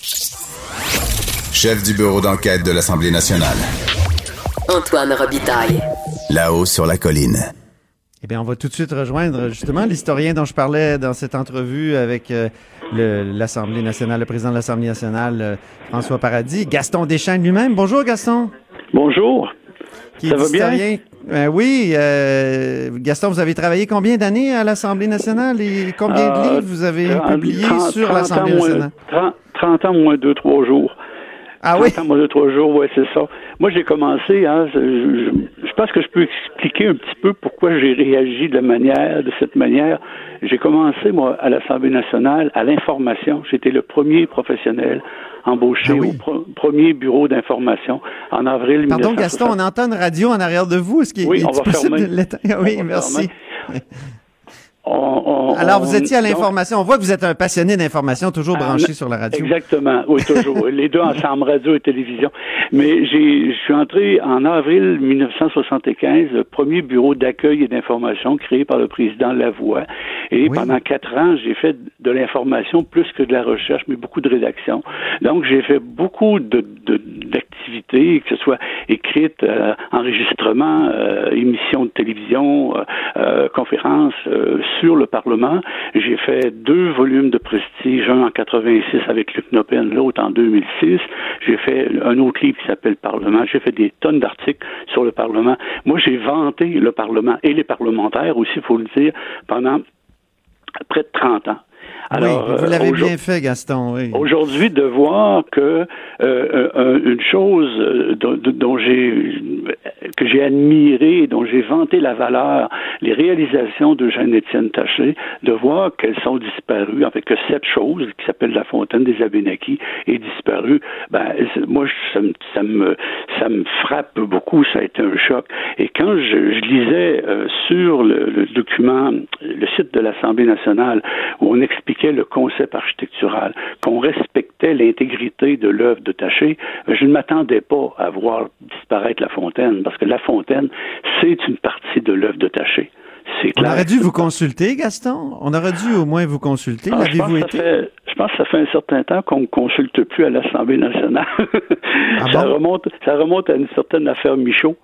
Chef du bureau d'enquête de l'Assemblée nationale. Antoine Robitaille. Là-haut sur la colline. Eh bien, on va tout de suite rejoindre justement l'historien dont je parlais dans cette entrevue avec euh, l'Assemblée nationale, le président de l'Assemblée nationale, euh, François Paradis, Gaston Deschênes lui-même. Bonjour, Gaston. Bonjour. Qui Ça est va bien? Euh, oui, euh, Gaston, vous avez travaillé combien d'années à l'Assemblée nationale et combien de livres vous avez 30 publiés 30 sur 30 l'Assemblée nationale? 30, 30 ans moins 2-3 jours. Ah 30 oui? ans moins 2-3 jours, oui, c'est ça. Moi, j'ai commencé, hein, je, je- je pense que je peux expliquer un petit peu pourquoi j'ai réagi de la manière, de cette manière. J'ai commencé, moi, à l'Assemblée nationale, à l'information. J'étais le premier professionnel embauché Ah au pro- premier bureau d'information en avril Pardon, 1960. Gaston, on entend une radio en arrière de vous. Est-ce qu'il Oui, est on va possible fermer. de l'éteindre? Oui, On merci. On- on- Alors, vous étiez à l'information. On voit que vous êtes un passionné d'information, toujours Ah, branché sur la radio. Exactement, oui, toujours. Les deux ensemble, radio et télévision. Mais j'ai, je suis entré en avril 1975, le premier bureau d'accueil et d'information créé par le président Lavoie. Et pendant quatre ans, j'ai fait de l'information plus que de la recherche, mais beaucoup de rédaction. Donc, j'ai fait beaucoup de, de- d'activités, que ce soit écrites, euh, enregistrement, euh, émissions de télévision, euh, euh, conférences euh, sur le Parlement. J'ai fait deux volumes de prestige, un en 86 avec Luc Nopen, l'autre en 2006. J'ai fait un autre livre qui s'appelle Parlement. J'ai fait des tonnes d'articles sur le Parlement. Moi, j'ai vanté le Parlement et les parlementaires aussi, il faut le dire, pendant près de 30 ans. Alors, oui, vous euh, l'avez bien fait, Gaston. Oui. Aujourd'hui, de voir que euh, une chose euh, dont, dont j'ai que j'ai admiré, dont j'ai vanté la valeur, les réalisations de Jeanne-Étienne Taché, de voir qu'elles sont disparues, en fait que cette chose qui s'appelle la fontaine des Abénakis est disparue, ben moi ça me, ça me ça me frappe beaucoup, ça a été un choc. Et quand je, je lisais euh, sur le, le document, le site de l'Assemblée nationale, où on le concept architectural, qu'on respectait l'intégrité de l'œuvre de Taché, je ne m'attendais pas à voir disparaître la fontaine, parce que la fontaine, c'est une partie de l'œuvre de Taché. C'est On clair. aurait dû vous consulter, Gaston. On aurait dû au moins vous consulter. Ah, L'avez-vous été? fait, je pense que ça fait un certain temps qu'on ne consulte plus à l'Assemblée nationale. Ah ça, remonte, ça remonte à une certaine affaire Michaud.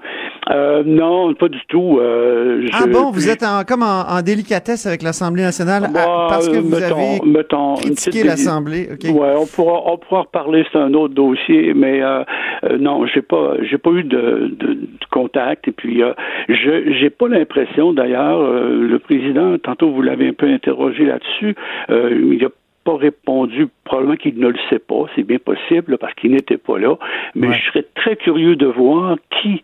Euh, non, pas du tout. Euh, je- Ah bon, vous êtes en- comme en, en délicatesse avec l'Assemblée nationale à- Bah, parce que vous mettons- avez mettons critiqué l'Assemblée. Ouais, on pourra, on pourra reparler, c'est un autre dossier, mais euh, non, j'ai pas, j'ai pas eu de, de- de contact. Et puis, je, j'ai pas l'impression, d'ailleurs, euh, le président, tantôt vous l'avez un peu interrogé là-dessus, euh, il a pas répondu, probablement qu'il ne le sait pas, c'est bien possible, parce qu'il n'était pas là, mais je serais très curieux de voir qui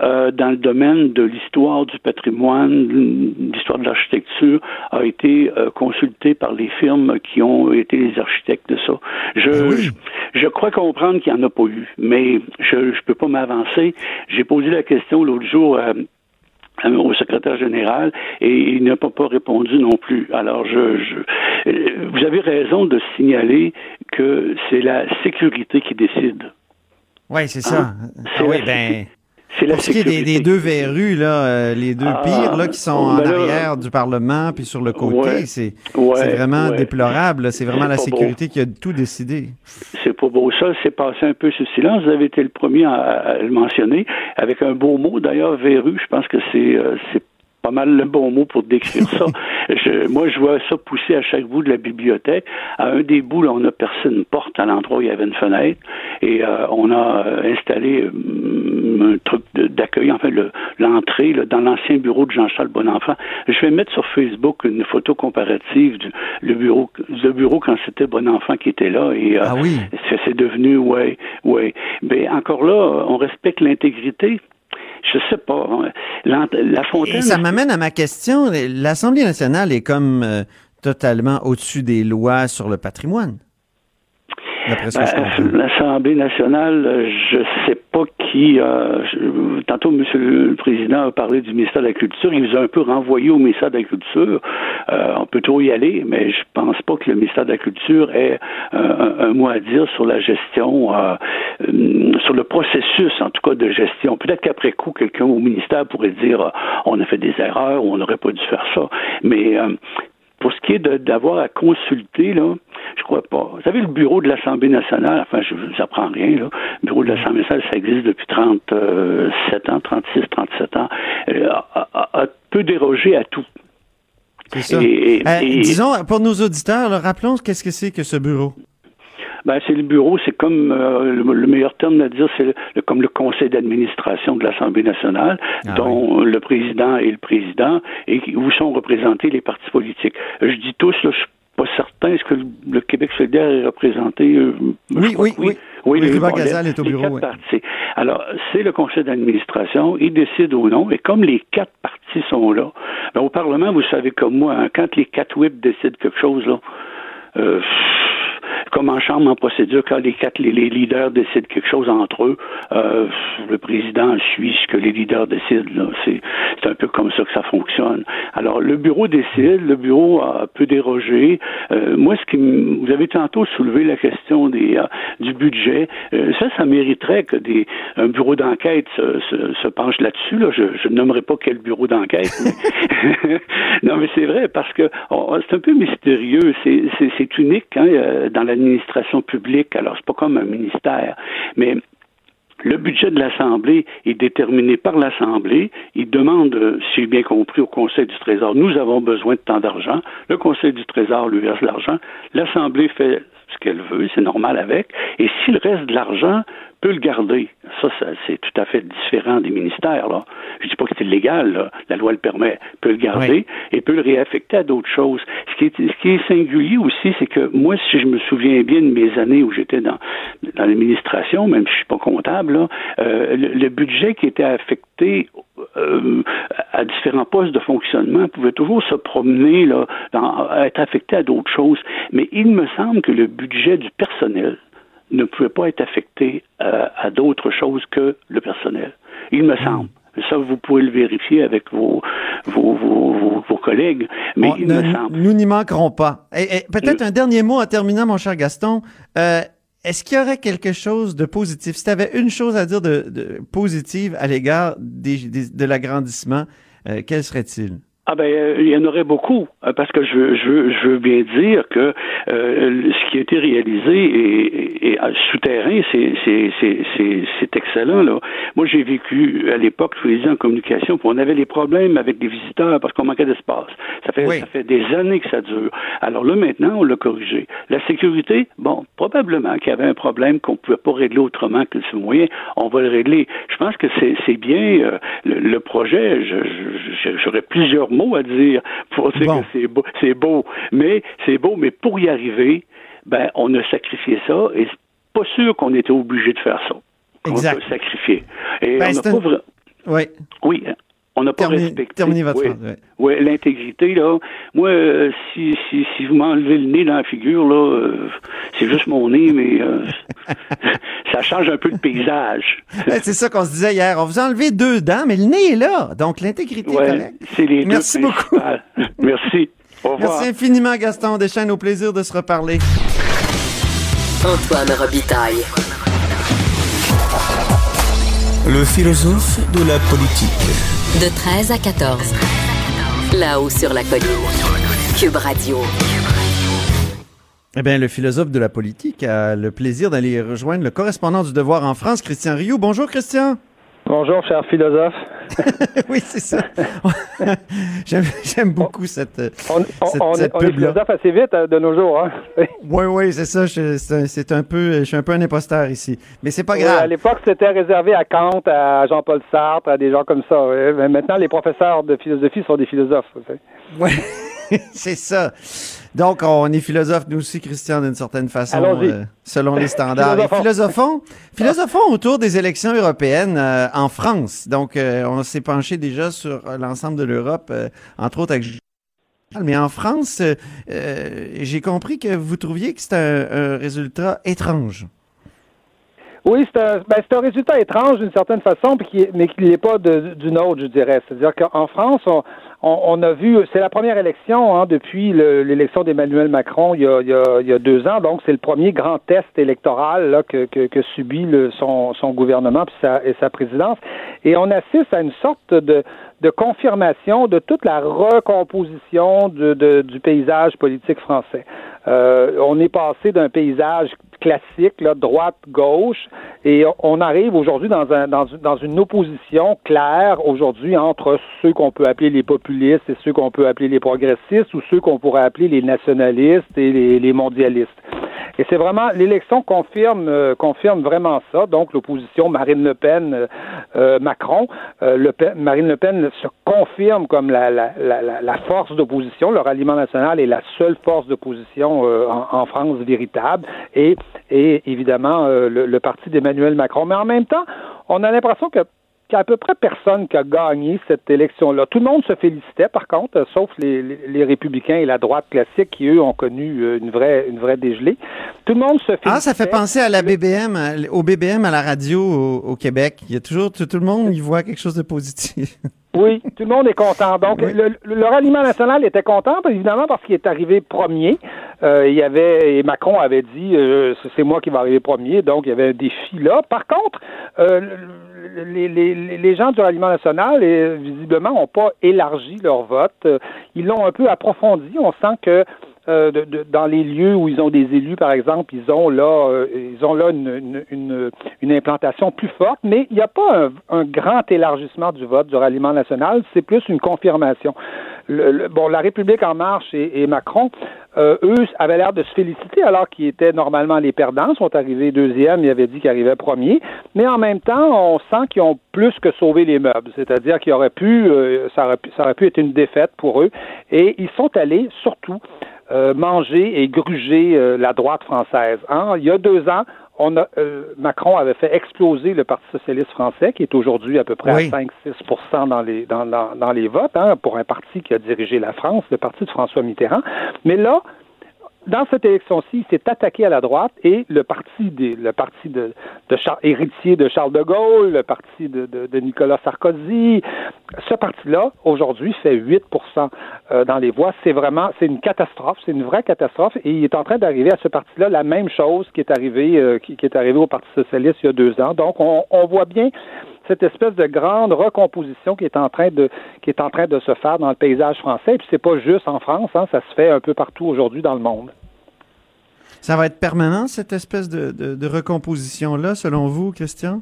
euh, dans le domaine de l'histoire du patrimoine, de l'histoire de l'architecture, a été euh, consulté par les firmes qui ont été les architectes de ça. Je, Ben je, je crois comprendre qu'il n'y en a pas eu, mais je ne peux pas m'avancer. J'ai posé la question l'autre jour à au secrétaire général et il n'a pas, pas répondu non plus. Alors, je, je, vous avez raison de signaler que c'est la sécurité qui décide. Oui, c'est ça. Hein? Ah C'est oui, la ben. C'est la Pour ce qui est des, sécurité. des deux verrues, là, euh, les deux Ah, pires, là, qui sont en ben là- arrière du Parlement puis sur le côté, Ouais, c'est ouais, vraiment ouais. déplorable. C'est vraiment la beau. sécurité qui a tout décidé. C'est pas beau. Ça, c'est passé un peu sous silence. Vous avez été le premier à, à le mentionner, avec un beau mot. D'ailleurs, verrue, je pense que c'est euh, c'est pas mal le bon mot pour décrire ça. Je- moi, je vois ça pousser à chaque bout de la bibliothèque. À un des bouts, là, on a percé une porte à l'endroit où il y avait une fenêtre et euh, on a euh, installé euh, un truc d'accueil, enfin le- l'entrée dans l'ancien bureau de Jean-Charles Bonenfant. Je vais mettre sur Facebook une photo comparative du le bureau, le bureau quand c'était Bonenfant qui était là et euh, Ah oui. c'est c'est devenu, ouais, ouais. Mais encore là, on respecte l'intégrité. Je sais pas. La fontaine. Et ça m'amène à ma question. L'Assemblée nationale est comme euh, totalement au-dessus des lois sur le patrimoine. D'après ce que je Ben, comprends. L'Assemblée nationale, euh, je sais pas qui. euh, je- tantôt, Monsieur le Président a parlé du ministère de la Culture. Il vous a un peu renvoyé au ministère de la Culture. Euh, on peut trop y aller, mais je pense pas que le ministère de la Culture ait euh, un, un mot à dire sur la gestion, sur le processus, en tout cas, de gestion. Peut-être qu'après coup, quelqu'un au ministère pourrait dire on a fait des erreurs ou on n'aurait pas dû faire ça. Mais pour ce qui est d'avoir à consulter, là, je crois pas. Vous savez, le bureau de l'Assemblée nationale, enfin, je vous apprends rien, là. Le bureau de l'Assemblée nationale, ça existe depuis 37 ans, 36, 37 ans, a, a- a peu dérogé à tout. C'est ça. Et- Euh, disons, pour nos auditeurs, là, rappelons qu'est-ce que c'est que ce bureau. Ben, c'est le bureau, c'est comme euh, le, le meilleur terme à dire, c'est le- comme le conseil d'administration de l'Assemblée nationale, Ah dont le président est le président et où sont représentés les partis politiques. Je dis tous, là, je suis pas certain, est-ce que le, le Québec solidaire est représenté? euh, Oui, oui, que oui. Oui, Le Gazal les- est au les bureau, quatre oui. Alors, c'est le conseil d'administration, il décide ou non, et comme les quatre partis sont là, ben, au Parlement, vous savez comme moi, hein, quand les quatre whips décident quelque chose, là, euh, comme en chambre en procédure, quand les quatre les, leaders décident quelque chose entre eux, euh, le président suit ce que les leaders décident. C'est, c'est un peu comme ça que ça fonctionne. Alors, le bureau décide, le bureau a, peut déroger. Euh, moi, ce qui vous avez tantôt soulevé la question des, euh, du budget. Euh, ça, ça mériterait que des, un bureau d'enquête se, se, se penche là-dessus. Là. Je, je nommerai pas quel bureau d'enquête. non, mais c'est vrai parce que on- c'est un peu mystérieux. C'est, c'est, c'est unique hein, euh, dans l'administration publique. Alors, c'est pas comme un ministère, mais le budget de l'Assemblée est déterminé par l'Assemblée. Il demande, euh, si j'ai bien compris, au Conseil du Trésor, nous avons besoin de tant d'argent. Le Conseil du Trésor lui verse l'argent. L'Assemblée fait ce qu'elle veut, c'est normal avec. Et s'il reste de l'argent, peut le garder. Ça, ça, c'est tout à fait différent des ministères. Là. Je dis pas que c'est illégal, là. la loi le permet, peut le garder et peut le réaffecter à d'autres choses. Ce qui est, ce qui est singulier aussi, c'est que moi, si je me souviens bien de mes années où j'étais dans, dans l'administration, même si je suis pas comptable, là, euh, le, le budget qui était affecté euh, à différents postes de fonctionnement pouvait toujours se promener, là, dans, être affecté à d'autres choses. Mais il me semble que le budget du personnel ne pouvait pas être affecté euh, à d'autres choses que le personnel. Il me semble. Ça, vous pouvez le vérifier avec vos, vos, vos, vos, collègues, mais il ne- me semble. nous n'y manquerons pas. Et, et peut-être un dernier mot en terminant, mon cher Gaston. Euh, Est-ce qu'il y aurait quelque chose de positif? Si tu avais une chose à dire de, de positive à l'égard des- des- de l'agrandissement, euh, quel serait-il? Ah ben, euh, il y en aurait beaucoup, euh, parce que je veux, je veux, je veux bien dire que euh, ce qui a été réalisé et, et, et, souterrain, c'est, excellent. Là. Moi, j'ai vécu à l'époque, je faisais en communication, puis on avait des problèmes avec des visiteurs parce qu'on manquait d'espace. Ça fait, ça fait des années que ça dure. Alors là, maintenant, on l'a corrigé. La sécurité, bon, probablement qu'il y avait un problème qu'on ne pouvait pas régler autrement que ce moyen. On va le régler. Je pense que c'est, bien euh, le, le projet. Je, je- je- j'aurais plusieurs mots à dire pour dire que c'est beau, c'est beau, mais c'est beau, mais pour y arriver, ben on a sacrifié ça et c'est pas sûr qu'on était obligé de faire ça. Exact. On peut sacrifier. Et Ben, on un- pas Oui. Oui, on n'a pas respecté. terminez votre. Oui, l'intégrité, là. Moi, euh, si, si, si vous m'enlevez le nez dans la figure, là, euh, c'est juste mon nez, mais euh, ça change un peu le paysage. C'est ça qu'on se disait hier. On vous a enlevé deux dents, mais le nez est là. Donc, l'intégrité est Ouais, correcte. c'est les Merci deux beaucoup. Merci. Au revoir. Merci infiniment, Gaston Deschênes. Au plaisir de se reparler. Antoine Robitaille. Le philosophe de la politique. De 13 à 14. Là-haut sur la colline. Cube Radio. Eh bien, le philosophe de la politique a le plaisir d'aller rejoindre le correspondant du Devoir en France, Christian Rioux. Bonjour, Christian. Bonjour, cher philosophe. oui, c'est ça. J'aime beaucoup cette, On, on- cette, on est, cette on est pub-là. philosophe assez vite euh, de nos jours. Hein? Oui, oui, c'est ça. je- C'est un, peu, je suis un peu un imposteur ici. Mais c'est pas grave. à l'époque, c'était réservé à Kant, à Jean-Paul Sartre, à des gens comme ça. Mais maintenant, les professeurs de philosophie sont des philosophes. Ouais, c'est ça. Donc, on est philosophe, nous aussi, Christian, d'une certaine façon, euh, selon les standards. Et Philosophons. philosophons, autour des élections européennes euh, en France. Donc, euh, on s'est penché déjà sur l'ensemble de l'Europe, entre autres avec mais en France, j'ai compris que vous trouviez que c'était un, un résultat étrange. Oui, c'est un, ben, c'est un résultat étrange d'une certaine façon, mais qui n'est pas de- d'une autre, je dirais. C'est-à-dire qu'en France, on, on, on a vu, c'est la première élection hein, depuis le- l'élection d'Emmanuel Macron il y, a, il, y a, il y a deux ans, donc c'est le premier grand test électoral là, que, que, que subit le, son, son gouvernement sa, et sa présidence. Et on assiste à une sorte de, de confirmation de toute la recomposition du paysage politique français. Euh, on est passé d'un paysage classique, là, droite-gauche, et on arrive aujourd'hui dans, un, dans, une- dans une opposition claire aujourd'hui entre ceux qu'on peut appeler les populistes et ceux qu'on peut appeler les progressistes ou ceux qu'on pourrait appeler les nationalistes et les mondialistes. Et c'est vraiment l'élection confirme euh, confirme vraiment ça. Donc l'opposition Marine Le Pen euh, euh, Macron, euh, Le Marine Le Pen se confirme comme la, la, la, la- la force d'opposition. Le ralliement national est la seule force d'opposition euh, en, en France véritable. Et, et évidemment euh, le, le parti d'Emmanuel Macron. Mais en même temps, on a l'impression que qu'il y a à peu près personne qui a gagné cette élection-là. Tout le monde se félicitait, par contre, euh, sauf les, les- les républicains et la droite classique qui, eux, ont connu euh, une vraie, une vraie dégelée. Tout le monde se félicitait. Ah, ça fait penser à la BBM, à- au BBM à la radio au, au Québec. Il y a toujours, tout, tout le monde y voit quelque chose de positif. Oui, tout le monde est content. Donc, le, le- le ralliement national était content, évidemment, parce qu'il est arrivé premier. Euh, il y avait, et Macron avait dit, euh, c'est- moi qui vais arriver premier, donc il y avait un défi là. Par contre, euh, le- les, les, les gens du ralliement national, et, visiblement, n'ont pas élargi leur vote. Euh, Ils l'ont un peu approfondi. On sent que euh, de- de- dans les lieux où ils ont des élus, par exemple, ils ont là, euh, ils ont là une, une, une, une implantation plus forte, mais il n'y a pas un, un grand élargissement du vote du ralliement national, c'est plus une confirmation. Le- le- bon, la République en marche et, et Macron, euh, eux, avaient l'air de se féliciter alors qu'ils étaient normalement les perdants, sont arrivés deuxième, ils avaient dit qu'ils arrivaient premier, mais en même temps, on sent qu'ils ont plus que sauvé les meubles, c'est-à-dire qu'il aurait pu, euh, ça aurait pu, ça aurait pu être une défaite pour eux, et ils sont allés surtout euh, manger et gruger euh, la droite française. Hein? Il y a deux ans, on a, euh, Macron avait fait exploser le Parti socialiste français, qui est aujourd'hui à peu près Oui. à 5-6% dans les, dans, dans, dans les votes, hein, pour un parti qui a dirigé la France, le parti de François Mitterrand. Mais là, dans cette élection-ci, il s'est attaqué à la droite et le parti des, le parti de, de héritier de Charles de Gaulle, le parti de, de, de Nicolas Sarkozy, ce parti-là aujourd'hui fait 8% euh, dans les voix. C'est vraiment, c'est une catastrophe, c'est une vraie catastrophe et il est en train d'arriver à ce parti-là la même chose qui est arrivé, euh, qui, qui est arrivé au Parti socialiste il y a deux ans. Donc on, on voit bien cette espèce de grande recomposition qui est en train de qui est en train de se faire dans le paysage français. Et puis c'est pas juste en France, hein, ça se fait un peu partout aujourd'hui dans le monde. Ça va être permanent, cette espèce de, de- de recomposition-là, selon vous, Christian?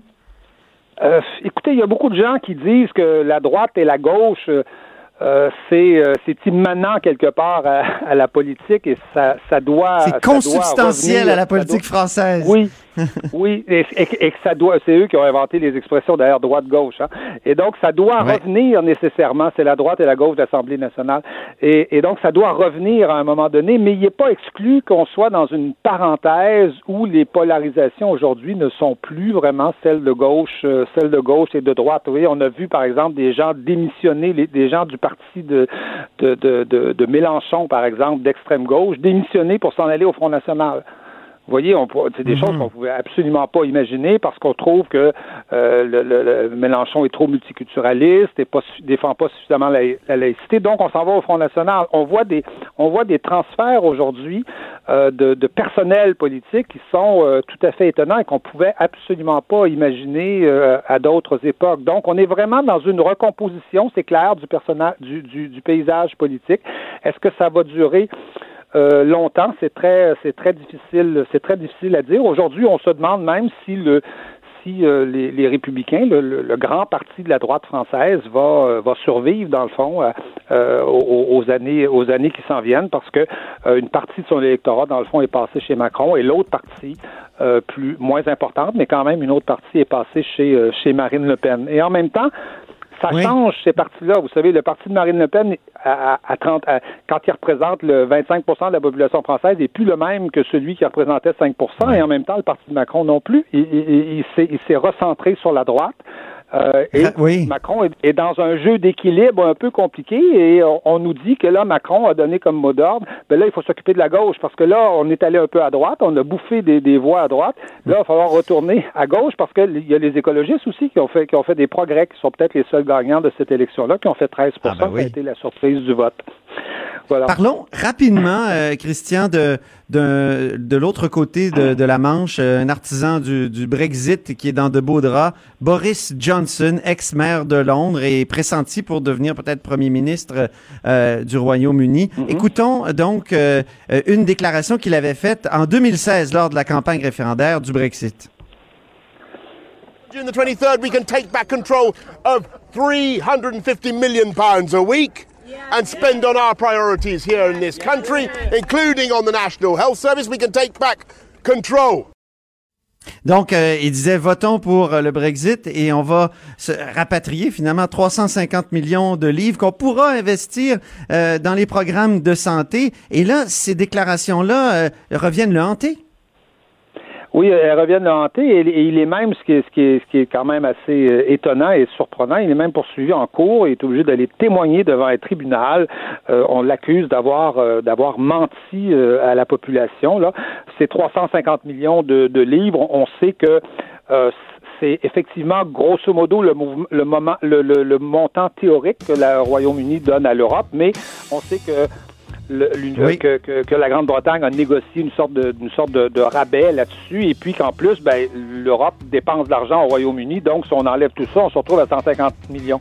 Euh, écoutez, il y a beaucoup de gens qui disent que la droite et la gauche euh, c'est euh, c'est immanent quelque part à, à, la politique et ça, ça doit. C'est consubstantiel à la politique française. Oui, oui, et, et, ça doit. C'est eux qui ont inventé les expressions d'ailleurs droite-gauche. Hein. Et donc ça doit ouais. revenir nécessairement. C'est la droite et la gauche de l'Assemblée nationale. Et, et, donc ça doit revenir à un moment donné, mais il n'est pas exclu qu'on soit dans une parenthèse où les polarisations aujourd'hui ne sont plus vraiment celles de gauche, euh, celles de gauche et de droite. Oui, on a vu par exemple des gens démissionner, les, des gens du parti de, de, de, de, de Mélenchon, par exemple, d'extrême gauche, démissionner pour s'en aller au Front national. Vous voyez, c'est des mm -hmm. choses qu'on pouvait absolument pas imaginer parce qu'on trouve que euh, le, le, le, Mélenchon est trop multiculturaliste et pas défend pas suffisamment la, la laïcité. Donc, on s'en va au Front national. On voit des on voit des transferts aujourd'hui euh, de, de, personnel politique qui sont euh, tout à fait étonnants et qu'on pouvait absolument pas imaginer euh, à d'autres époques. Donc, on est vraiment dans une recomposition, c'est clair, du personnage du, du, du paysage politique. Est-ce que ça va durer? Euh, longtemps, c'est très, c'est très difficile, c'est très difficile à dire. Aujourd'hui, on se demande même si le, si euh, les, républicains, le, grand parti de la droite française, va, euh, va survivre dans le fond euh, aux, aux, années, aux années qui s'en viennent, parce que une partie de son électorat, dans le fond, est passée chez Macron, et l'autre partie, plus moins importante, mais quand même une autre partie est passée chez chez Marine Le Pen. Et en même temps, ça oui. change ces partis-là. Vous savez, le parti de Marine Le Pen, à, à 30, à, quand il représente le 25% de la population française, n'est plus le même que celui qui représentait 5 oui. et en même temps, le parti de Macron non plus. Il, il, il s'est recentré sur la droite. Euh, et oui. Macron est, est, dans un jeu d'équilibre un peu compliqué et on, on, nous dit que là, Macron a donné comme mot d'ordre, ben là, il faut s'occuper de la gauche parce que là, on est allé un peu à droite, on a bouffé des, des voix à droite. Là, il va falloir retourner à gauche parce qu'il y a les écologistes aussi qui ont fait, qui ont fait des progrès, qui sont peut-être les seuls gagnants de cette élection-là, qui ont fait 13 ah ben oui. a été la surprise du vote. Voilà. Parlons rapidement, euh, Christian, de, de, de l'autre côté de, de, la Manche, euh, un artisan du, du, Brexit qui est dans de beaux draps, Boris Johnson, ex-maire de Londres et pressenti pour devenir peut-être premier ministre euh, du Royaume-Uni. Mm -hmm. Écoutons donc euh, une déclaration qu'il avait faite en 2016 lors de la campagne référendaire du Brexit. June the 23rd, we can take back control of 350 million pounds a week. And spend on our priorities here in this country, including on the National Health Service. We can take back control. Donc, euh, il disait, votons pour euh, le Brexit et on va se rapatrier finalement 350 millions de livres qu'on pourra investir euh, dans les programmes de santé. Et là, ces déclarations-là reviennent le hanter. Oui, elles reviennent le hanter et, il est même, ce qui est, ce qui est, ce qui est quand même assez euh, étonnant et surprenant, il est même poursuivi en cours et est obligé d'aller témoigner devant un tribunal. Euh, on l'accuse d'avoir euh, d'avoir menti euh, à la population. Là, c'est 350 millions de, de, livres. On sait que euh, c'est effectivement grosso modo le, le, moment, le, le, le montant théorique que le Royaume-Uni donne à l'Europe, mais on sait que le, oui. que, que, que, la Grande-Bretagne a négocié une sorte de, une sorte de, de rabais là-dessus, et puis qu'en plus, ben, l'Europe dépense de l'argent au Royaume-Uni, donc si on enlève tout ça, on se retrouve à 150 millions.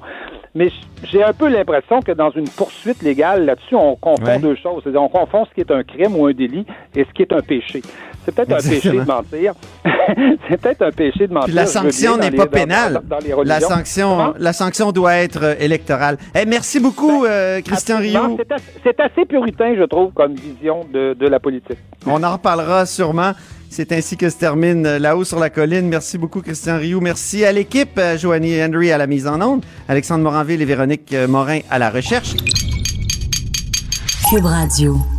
Mais j'ai un peu l'impression que dans une poursuite légale là-dessus, on confond ouais. deux choses. C'est-à-dire, on confond ce qui est un crime ou un délit et ce qui est un péché. C'est peut-être un péché de mentir. c'est peut-être un péché de mentir. Puis la sanction n'est pas pénale. Dans, dans, dans la sanction, la sanction doit être euh, électorale. Eh, merci beaucoup, ben, euh, Christian Rioux. C'est assez, assez, puritain, je trouve, comme vision de, de la politique. On en reparlera sûrement. C'est ainsi que se termine euh, là-haut sur la colline. Merci beaucoup, Christian Rioux. Merci à l'équipe, Joanie Henry à la mise en onde, Alexandre Moranville et Véronique Morin à la recherche. Cube Radio.